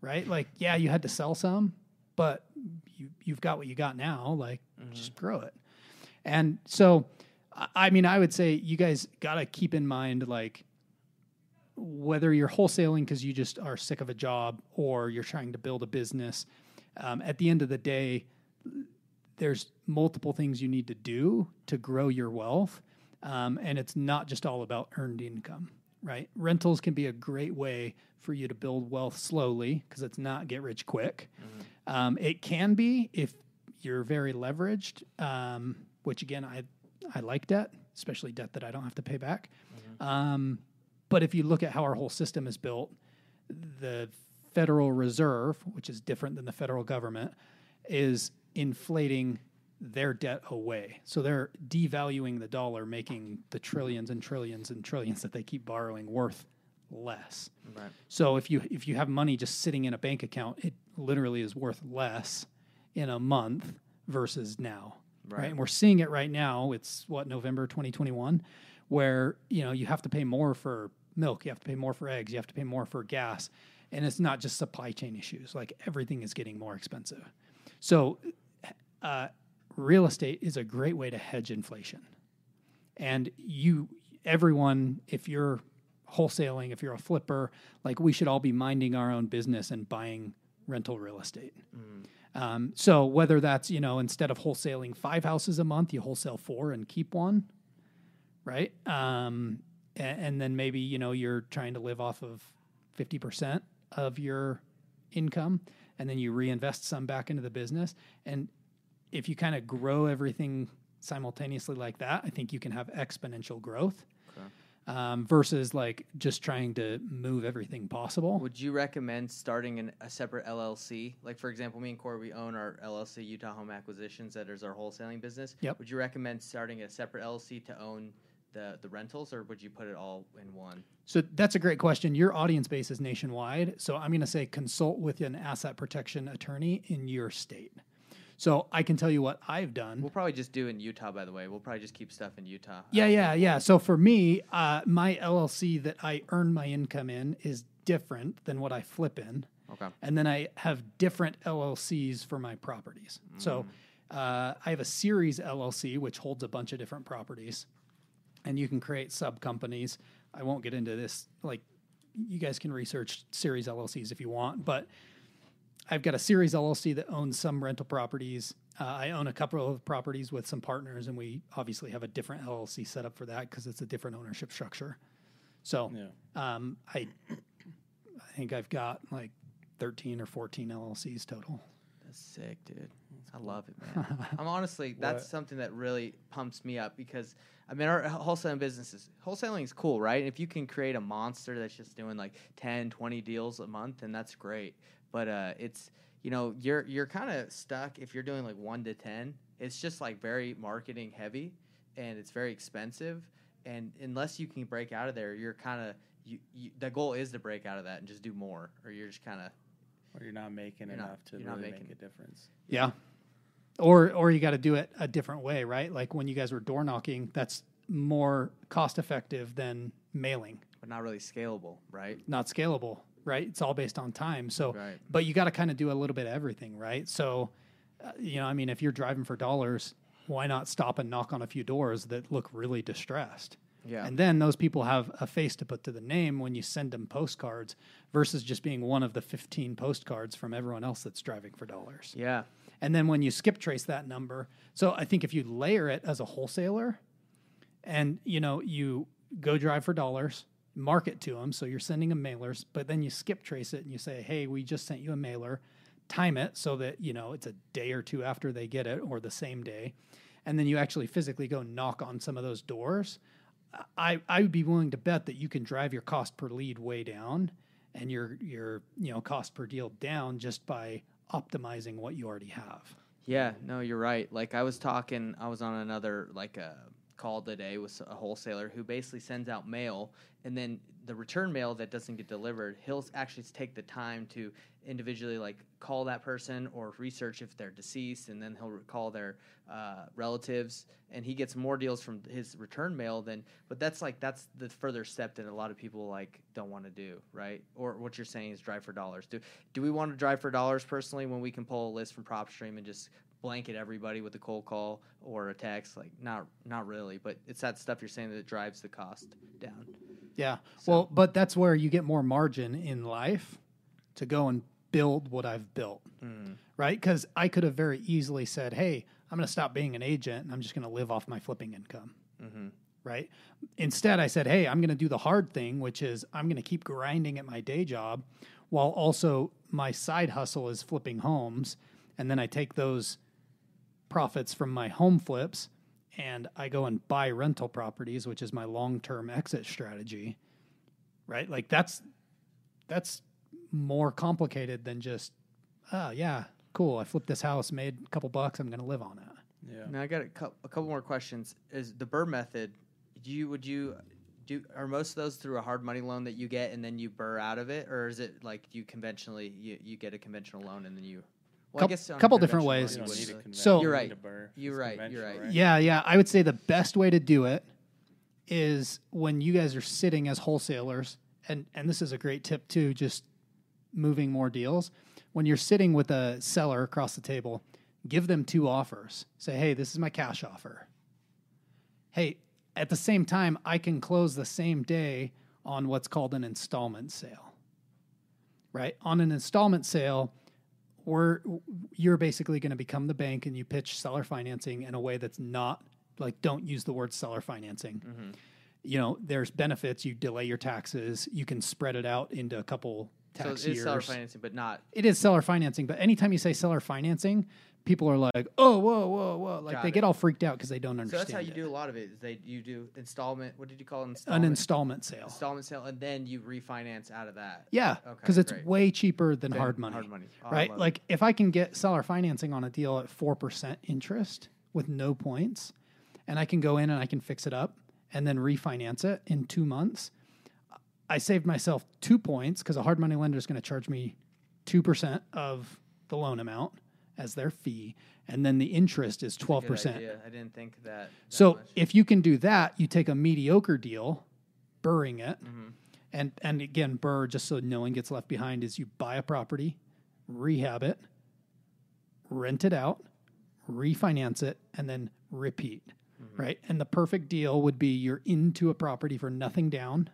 right? Like, yeah, you had to sell some, but you you've got what you got now. Like, just grow it." And so, I- I mean, I would say you guys got to keep in mind like whether you're wholesaling because you just are sick of a job or you're trying to build a business, um, at the end of the day, there's multiple things you need to do to grow your wealth. Um, and it's not just all about earned income, right? Rentals can be a great way for you to build wealth slowly because it's not get rich quick. Um, it can be if you're very leveraged, um, which again, I, I like debt, especially debt that I don't have to pay back. Um, but if you look at how our whole system is built, the Federal Reserve, which is different than the federal government, is inflating their debt away. So they're devaluing the dollar, making the trillions and trillions and trillions that they keep borrowing worth less. right. So if you if you have money just sitting in a bank account, it literally is worth less in a month versus now. Right. Right. And we're seeing it right now. It's what November 2021 where, you know, you have to pay more for milk, you have to pay more for eggs, you have to pay more for gas. And it's not just supply chain issues. Like everything is getting more expensive. So uh, real estate is a great way to hedge inflation. And you everyone if you're wholesaling if you're a flipper like we should all be minding our own business and buying rental real estate. Um, so whether that's you know instead of wholesaling five houses a month you wholesale four and keep one right? Um, a- and, then maybe you know you're trying to live off of 50% of your income and then you reinvest some back into the business. And if you kind of grow everything simultaneously like that, I think you can have exponential growth um, versus like just trying to move everything possible. Would you recommend starting an, a separate LLC? Like, for example, me and Corey, we own our LLC, Utah Home Acquisitions, that is our wholesaling business. Yep. Would you recommend starting a separate LLC to own the, the rentals, or would you put it all in one? So that's a great question. Your audience base is nationwide. So I'm going to say consult with an asset protection attorney in your state. So I can tell you what I've done. We'll probably just do in Utah, by the way. We'll probably just keep stuff in Utah. Yeah, yeah, yeah. So for me, uh, my LLC that I earn my income in is different than what I flip in. Okay. And then I have different LLCs for my properties. So uh, I have a series LLC, which holds a bunch of different properties. And you can create sub companies. I won't get into this. Like, you guys can research series LLCs if you want. But I've got a series LLC that owns some rental properties. Uh, I own a couple of properties with some partners, and we obviously have a different LLC set up for that because it's a different ownership structure. So Yeah. um, I, I think I've got like 13 or 14 LLCs total. That's sick, dude. I love it, man. [LAUGHS] I'm honestly, that's What- something that really pumps me up because I mean, our wholesaling businesses, wholesaling is cool, right? If you can create a monster that's just doing like 10, 20 deals a month, then that's great. But uh, it's, you know, you're you're kind of stuck if you're doing like one to 10. It's just like very marketing heavy and it's very expensive. And unless you can break out of there, you're kind of, you, you, the goal is to break out of that and just do more, or you're just kind of Or you're not making You're not- enough to you're not really making- make a difference. Yeah. or or you got to do it a different way, right? Like when you guys were door knocking, that's more cost effective than mailing. but not really scalable, right? Not scalable, right? It's all based on time. So, Right. but you got to kind of do a little bit of everything, right? So, uh, you know, I mean, if you're driving for dollars, why not stop and knock on a few doors that look really distressed? Yeah. And then those people have a face to put to the name when you send them postcards versus just being one of the 15 postcards from everyone else that's driving for dollars. Yeah. And then when you skip trace that number, so I think if you layer it as a wholesaler and you know, you go drive for dollars, market to them, so you're sending them mailers, but then you skip trace it and you say, "Hey, we just sent you a mailer." Time it so that, you know, it's a day or two after they get it or the same day. And then you actually physically go knock on some of those doors. I I would be willing to bet that you can drive your cost per lead way down and your your, you know, cost per deal down just by optimizing what you already have. Yeah, no, you're right. Like I was talking, I was on another like a call today with a wholesaler who basically sends out mail, and then the return mail that doesn't get delivered, he'll actually take the time to individually like call that person or research if they're deceased, and then he'll call their uh, relatives, and he gets more deals from his return mail than. But that's like that's the further step that a lot of people like don't want to do, right? Or what you're saying is drive for dollars. Do do we want to drive for dollars personally when we can pull a list from PropStream and just blanket everybody with a cold call or a text? Like not not really, but it's that stuff you're saying that drives the cost down. Yeah. Well, but that's where you get more margin in life to go and build what I've built. Mm. Right? Because I could have very easily said, hey, I'm going to stop being an agent and I'm just going to live off my flipping income. Mm-hmm. Right? Instead, I said, hey, I'm going to do the hard thing, which is I'm going to keep grinding at my day job while also my side hustle is flipping homes. And then I take those profits from my home flips and I go and buy rental properties, which is my long-term exit strategy. Right? Like that's that's more complicated than just oh yeah, cool, I flipped this house, made a couple bucks, I'm going to live on it. Yeah. Now I got a, cou- a couple more questions. Is the BRRRR method? Do you would you do are most of those through a hard money loan that you get and then you BRRRR out of it, or is it like you conventionally you, you get a conventional loan and then you? Well, Coup- guess a couple different ways. You loan don't you need a wouldn't really- conven- So- you You're right. need a BRRRR. You're right. You're conventional, right. Yeah, yeah. I would say the best way to do it is when you guys are sitting as wholesalers, and and this is a great tip too, just moving more deals. When you're sitting with a seller across the table, give them two offers. Say, hey, this is my cash offer. Hey, at the same time, I can close the same day on what's called an installment sale. Right? On an installment sale, we're you're basically going to become the bank and you pitch seller financing in a way that's not like don't use the word seller financing. Mm-hmm. You know, there's benefits. You delay your taxes. You can spread it out into a couple So tax it is years. seller financing, but not. It is seller financing, but anytime you say seller financing, people are like, "Oh, whoa, whoa, whoa!" Like Got they it. get all freaked out because they don't So understand. that's how you it. do a lot of it. Is they you do installment. What did you call it? an Installment. installment sale. installment sale, and then you refinance out of that. Yeah, Okay, because it's great. way cheaper than Than hard money. hard money. Oh, I right? love it. Like if I can get seller financing on a deal at four percent interest with no points, and I can go in and I can fix it up and then refinance it in two months, I saved myself two points because a hard money lender is going to charge me two percent of the loan amount as their fee, and then the interest is twelve percent. I didn't think that. that So much. if you can do that, you take a mediocre deal, burring it, Mm-hmm. and and again, BRRRR just so no one gets left behind is you buy a property, rehab it, rent it out, refinance it, and then repeat. Mm-hmm. Right, and the perfect deal would be you're into a property for nothing down,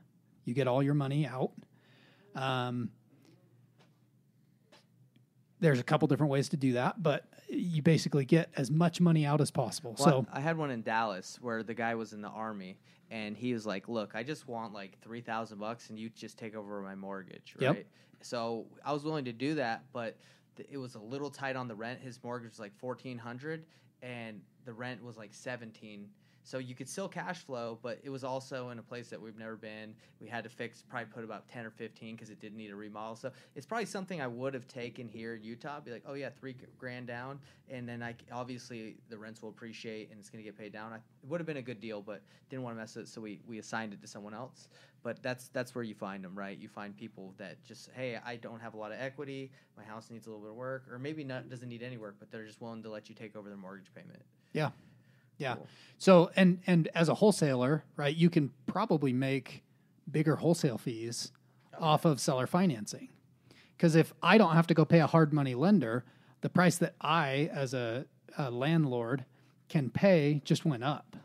you get all your money out. Um, there's a couple different ways to do that, but you basically get as much money out as possible. Well, so I had one in Dallas where the guy was in the army and he was like, "Look, I just want like three thousand bucks, and you just take over my mortgage, Yep. right?" So I was willing to do that, but th- it was a little tight on the rent. His mortgage was like fourteen hundred, and the rent was like seventeen. So you could still cash flow, but it was also in a place that we've never been. We had to fix, probably put about 10 or 15 because it did need a remodel. So it's probably something I would have taken here in Utah. Be like, oh yeah, three grand down, and then I obviously the rents will appreciate and it's going to get paid down. I, it would have been a good deal, but didn't want to mess it, so we we assigned it to someone else. But that's that's where you find them, right? You find people that just, hey, I don't have a lot of equity. My house needs a little bit of work, or maybe not doesn't need any work, but they're just willing to let you take over their mortgage payment. Yeah. Yeah. So and and as a wholesaler, right, you can probably make bigger wholesale fees off of seller financing. Because if I don't have to go pay a hard money lender, the price that I, as a, a landlord, can pay just went up.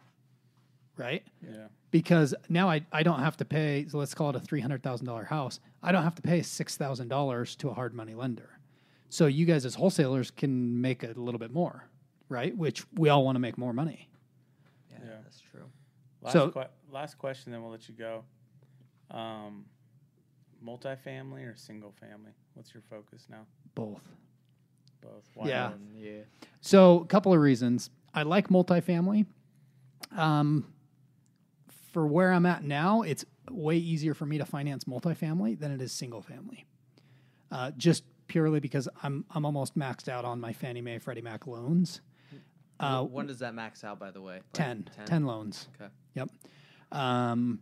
Right? Yeah. Because now I, I don't have to pay, so let's call it a $300,000 house. I don't have to pay $6,000 to a hard money lender. So you guys as wholesalers can make a little bit more, right? Which we all want to make more money. Yeah, Yeah. that's true. Last, So- que- last question, then we'll let you go. Um, multifamily or single family? What's your focus now? Both. Both. Why Yeah. both? Yeah. So, a couple of reasons. I like multifamily. Um, for where I'm at now, it's way easier for me to finance multifamily than it is single family. Uh, just purely because I'm I'm almost maxed out on my Fannie Mae Freddie Mac loans. Uh, when does that max out, by the way? Like 10, 10 loans. Okay. Yep. Um,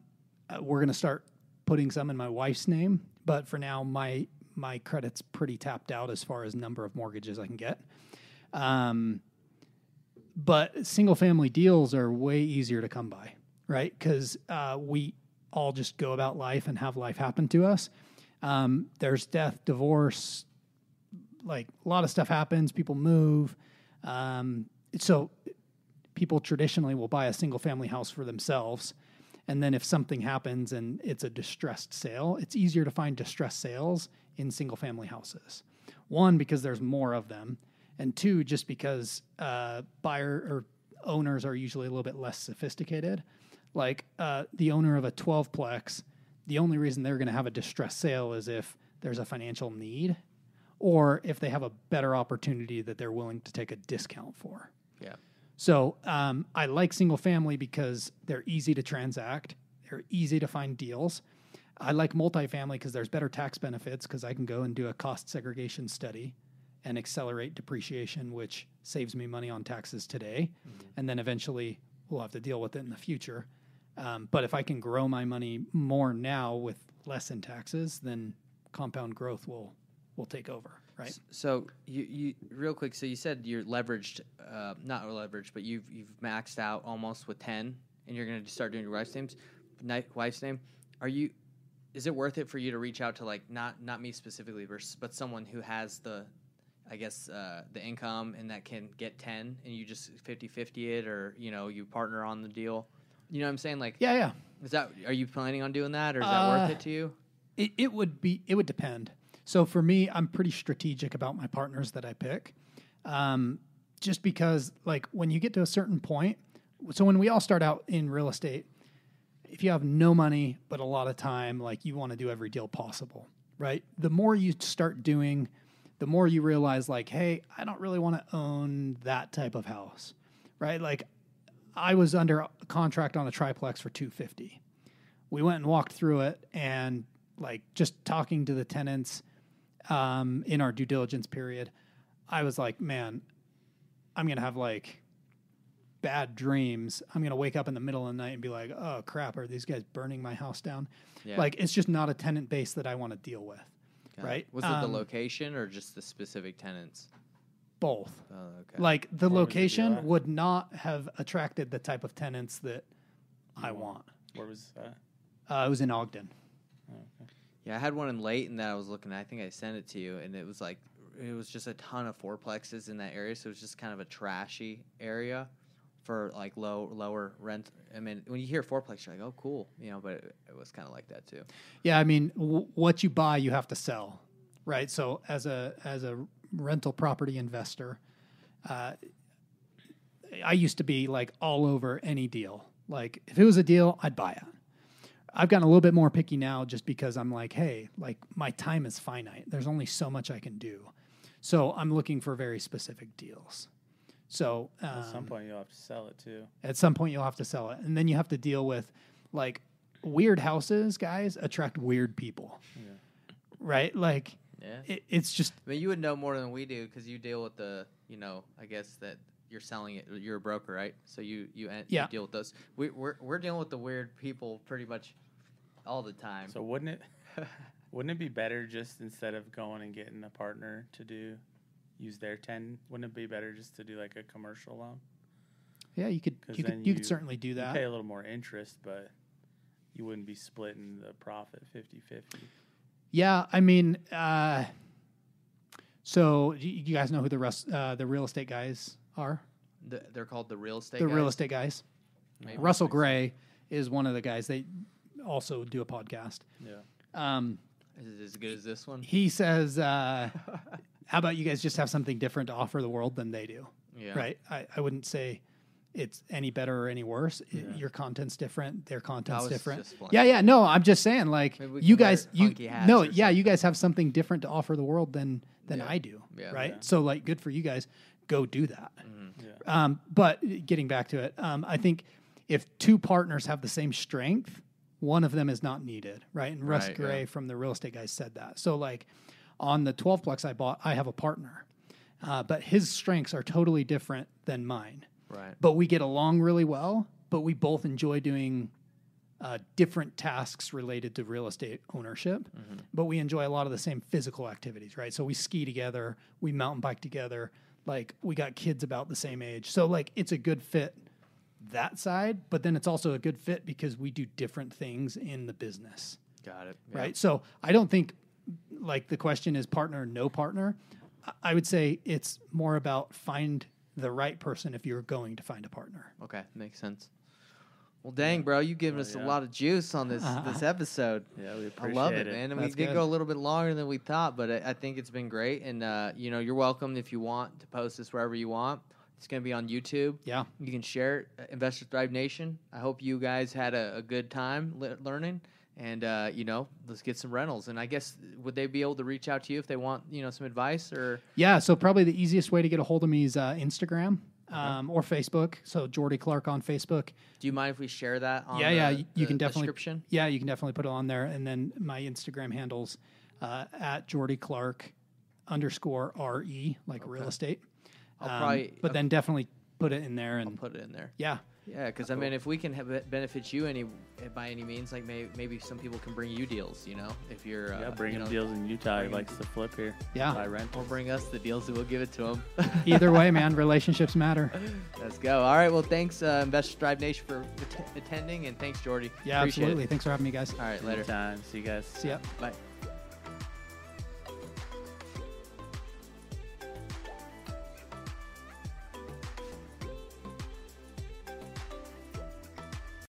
uh, we're going to start putting some in my wife's name, but for now, my my credit's pretty tapped out as far as number of mortgages I can get. Um, but single family deals are way easier to come by, right? Because uh, we all just go about life and have life happen to us. Um, there's death, divorce, like a lot of stuff happens. People move. Um, so people traditionally will buy a single family house for themselves. And then if something happens and it's a distressed sale, it's easier to find distressed sales in single family houses. One, because there's more of them. And two, just because uh, buyer or owners are usually a little bit less sophisticated. Like uh, the owner of a 12 plex, the only reason they're going to have a distressed sale is if there's a financial need or if they have a better opportunity that they're willing to take a discount for. Yeah. So um, I like single family because they're easy to transact, they're easy to find deals. I like multifamily because there's better tax benefits because I can go and do a cost segregation study and accelerate depreciation, which saves me money on taxes today. And then eventually we'll have to deal with it in the future. Um, but if I can grow my money more now with less in taxes, then compound growth will will take over, right? So you, you real quick. So you said you're leveraged, uh, not leveraged, but you've you've maxed out almost with ten, and you're going to start doing your wife's names, wife's name. Are you? Is it worth it for you to reach out to like not not me specifically, but someone who has the, I guess uh, the income and that can get ten, and you just 50-50 it, or you know you partner on the deal. You know what I'm saying? Like, Yeah, yeah. is that are you planning on doing that, or is that worth Uh, it to you? It, it would be it would depend. So for me, I'm pretty strategic about my partners that I pick, um, just because like when you get to a certain point. So when we all start out in real estate, if you have no money but a lot of time, like you want to do every deal possible, right? The more you start doing, the more you realize like, hey, I don't really want to own that type of house, right? Like I was under contract on a triplex for 250 we went and walked through it and like just talking to the tenants um, in our due diligence period i was like man i'm gonna have like bad dreams i'm gonna wake up in the middle of the night and be like oh crap are these guys burning my house down Yeah. like it's just not a tenant base that i want to deal with Got it. right Was it the Um, location or just the specific tenants? both Oh, okay. like the Where was the location would not have attracted the type of tenants that i want Where was that? uh, it was in ogden Oh, okay. Yeah, I had one in Layton that I was looking at. I think I sent it to you, and it was like it was just a ton of fourplexes in that area, so it was just kind of a trashy area for like low lower rent. I mean, when you hear fourplex, you're like, oh, cool, you know, but it, it was kind of like that too. Yeah, I mean, w- what you buy, you have to sell, right? So as a as a rental property investor, uh, I used to be like all over any deal. Like if it was a deal, I'd buy it. I've gotten a little bit more picky now, just because I'm like, hey, like my time is finite. There's only so much I can do, so I'm looking for very specific deals. So um, At some point, you'll have to sell it too. at some point you'll have to sell it, and then you have to deal with like weird houses. Guys attract weird people, right? Like Yeah. it, it's just I mean, you would know more than we do because you deal with the, you know, I guess that you're selling it. You're a broker, right? So you you, en- you Yeah. deal with those. We, we're we're dealing with the weird people pretty much all the time. So wouldn't it [LAUGHS] wouldn't it be better just instead of going and getting a partner to do use their ten? Wouldn't it be better just to do like a commercial loan? yeah. You could 'Cause you could you you- could certainly do that. pay a little more interest, but you wouldn't be splitting the profit 50-50. Yeah, I mean, uh, so y- you guys know who the rest uh, the real estate guys are? The, they're called the real estate. the real estate guys. Maybe. Russell Gray is one of the guys. They also do a podcast. Yeah. Um, Is it as good as this one? he says, uh, [LAUGHS] "How about you guys just have something different to offer the world than they do?" Yeah. Right? I, I wouldn't say it's any better or any worse. I- your content's different. Their content's was different. just blunt. Yeah, yeah. No, I'm just saying, like you guys, you funky no, or yeah, you guys have something different to offer the world than than Yeah. I do. Yeah. Right. Yeah. So like, good for you guys. Go do that. Yeah. Um, but getting back to it, um, I think if two partners have the same strength, one of them is not needed, right? And Russ Right, Gray yeah. from the real estate guys said that. So like on the 12 plex I bought, I have a partner, uh, but his strengths are totally different than mine. Right. But we get along really well. But we both enjoy doing uh, different tasks related to real estate ownership. But we enjoy a lot of the same physical activities, right? So we ski together, we mountain bike together. Like we got kids about the same age, so like it's a good fit that side. But then it's also a good fit because we do different things in the business Got it. Yeah. right? So I don't think like the question is partner or no partner. I- I would say it's more about find the right person if you're going to find a partner. Okay, makes sense. Well, dang, bro, you've given Oh, us a lot of juice on this this episode. Yeah, we appreciate I love it, man. And we That's did good. go a little bit longer than we thought, but I, I think it's been great. And uh, you know, you're welcome if you want to post this wherever you want. It's going to be on YouTube. Yeah. You can share it. Uh, Investor Thrive Nation. I hope you guys had a, a good time le- learning. And uh, you know, let's get some rentals. And I guess would they be able to reach out to you if they want, you know, some advice or? Yeah. So probably the easiest way to get a hold of me is uh, Instagram um, or Facebook. So Jordy Clark on Facebook. Do you mind if we share that? on yeah, the, yeah. You, you the can definitely. description. Yeah, you can definitely put it on there. And then my Instagram handles uh, at Jordy Clark underscore re like real estate. I'll Um, probably- but then definitely put it in there and Put it in there. yeah. Yeah, because I mean, if we can have benefit you any by any means, like maybe maybe some people can bring you deals. You know, if you're uh, Yeah, bringing you know, deals in Utah. He likes to flip here. Yeah. Buy rent. or bring us the deals, and we'll give it to them. [LAUGHS] Either way, man, relationships matter. Let's go. All right. Well, thanks, uh, Investor Drive Nation, for att- attending, and thanks, Jordy. Yeah, Appreciate absolutely. Thanks for having me, guys. All right. Later. Anytime. See you guys. See ya. Bye.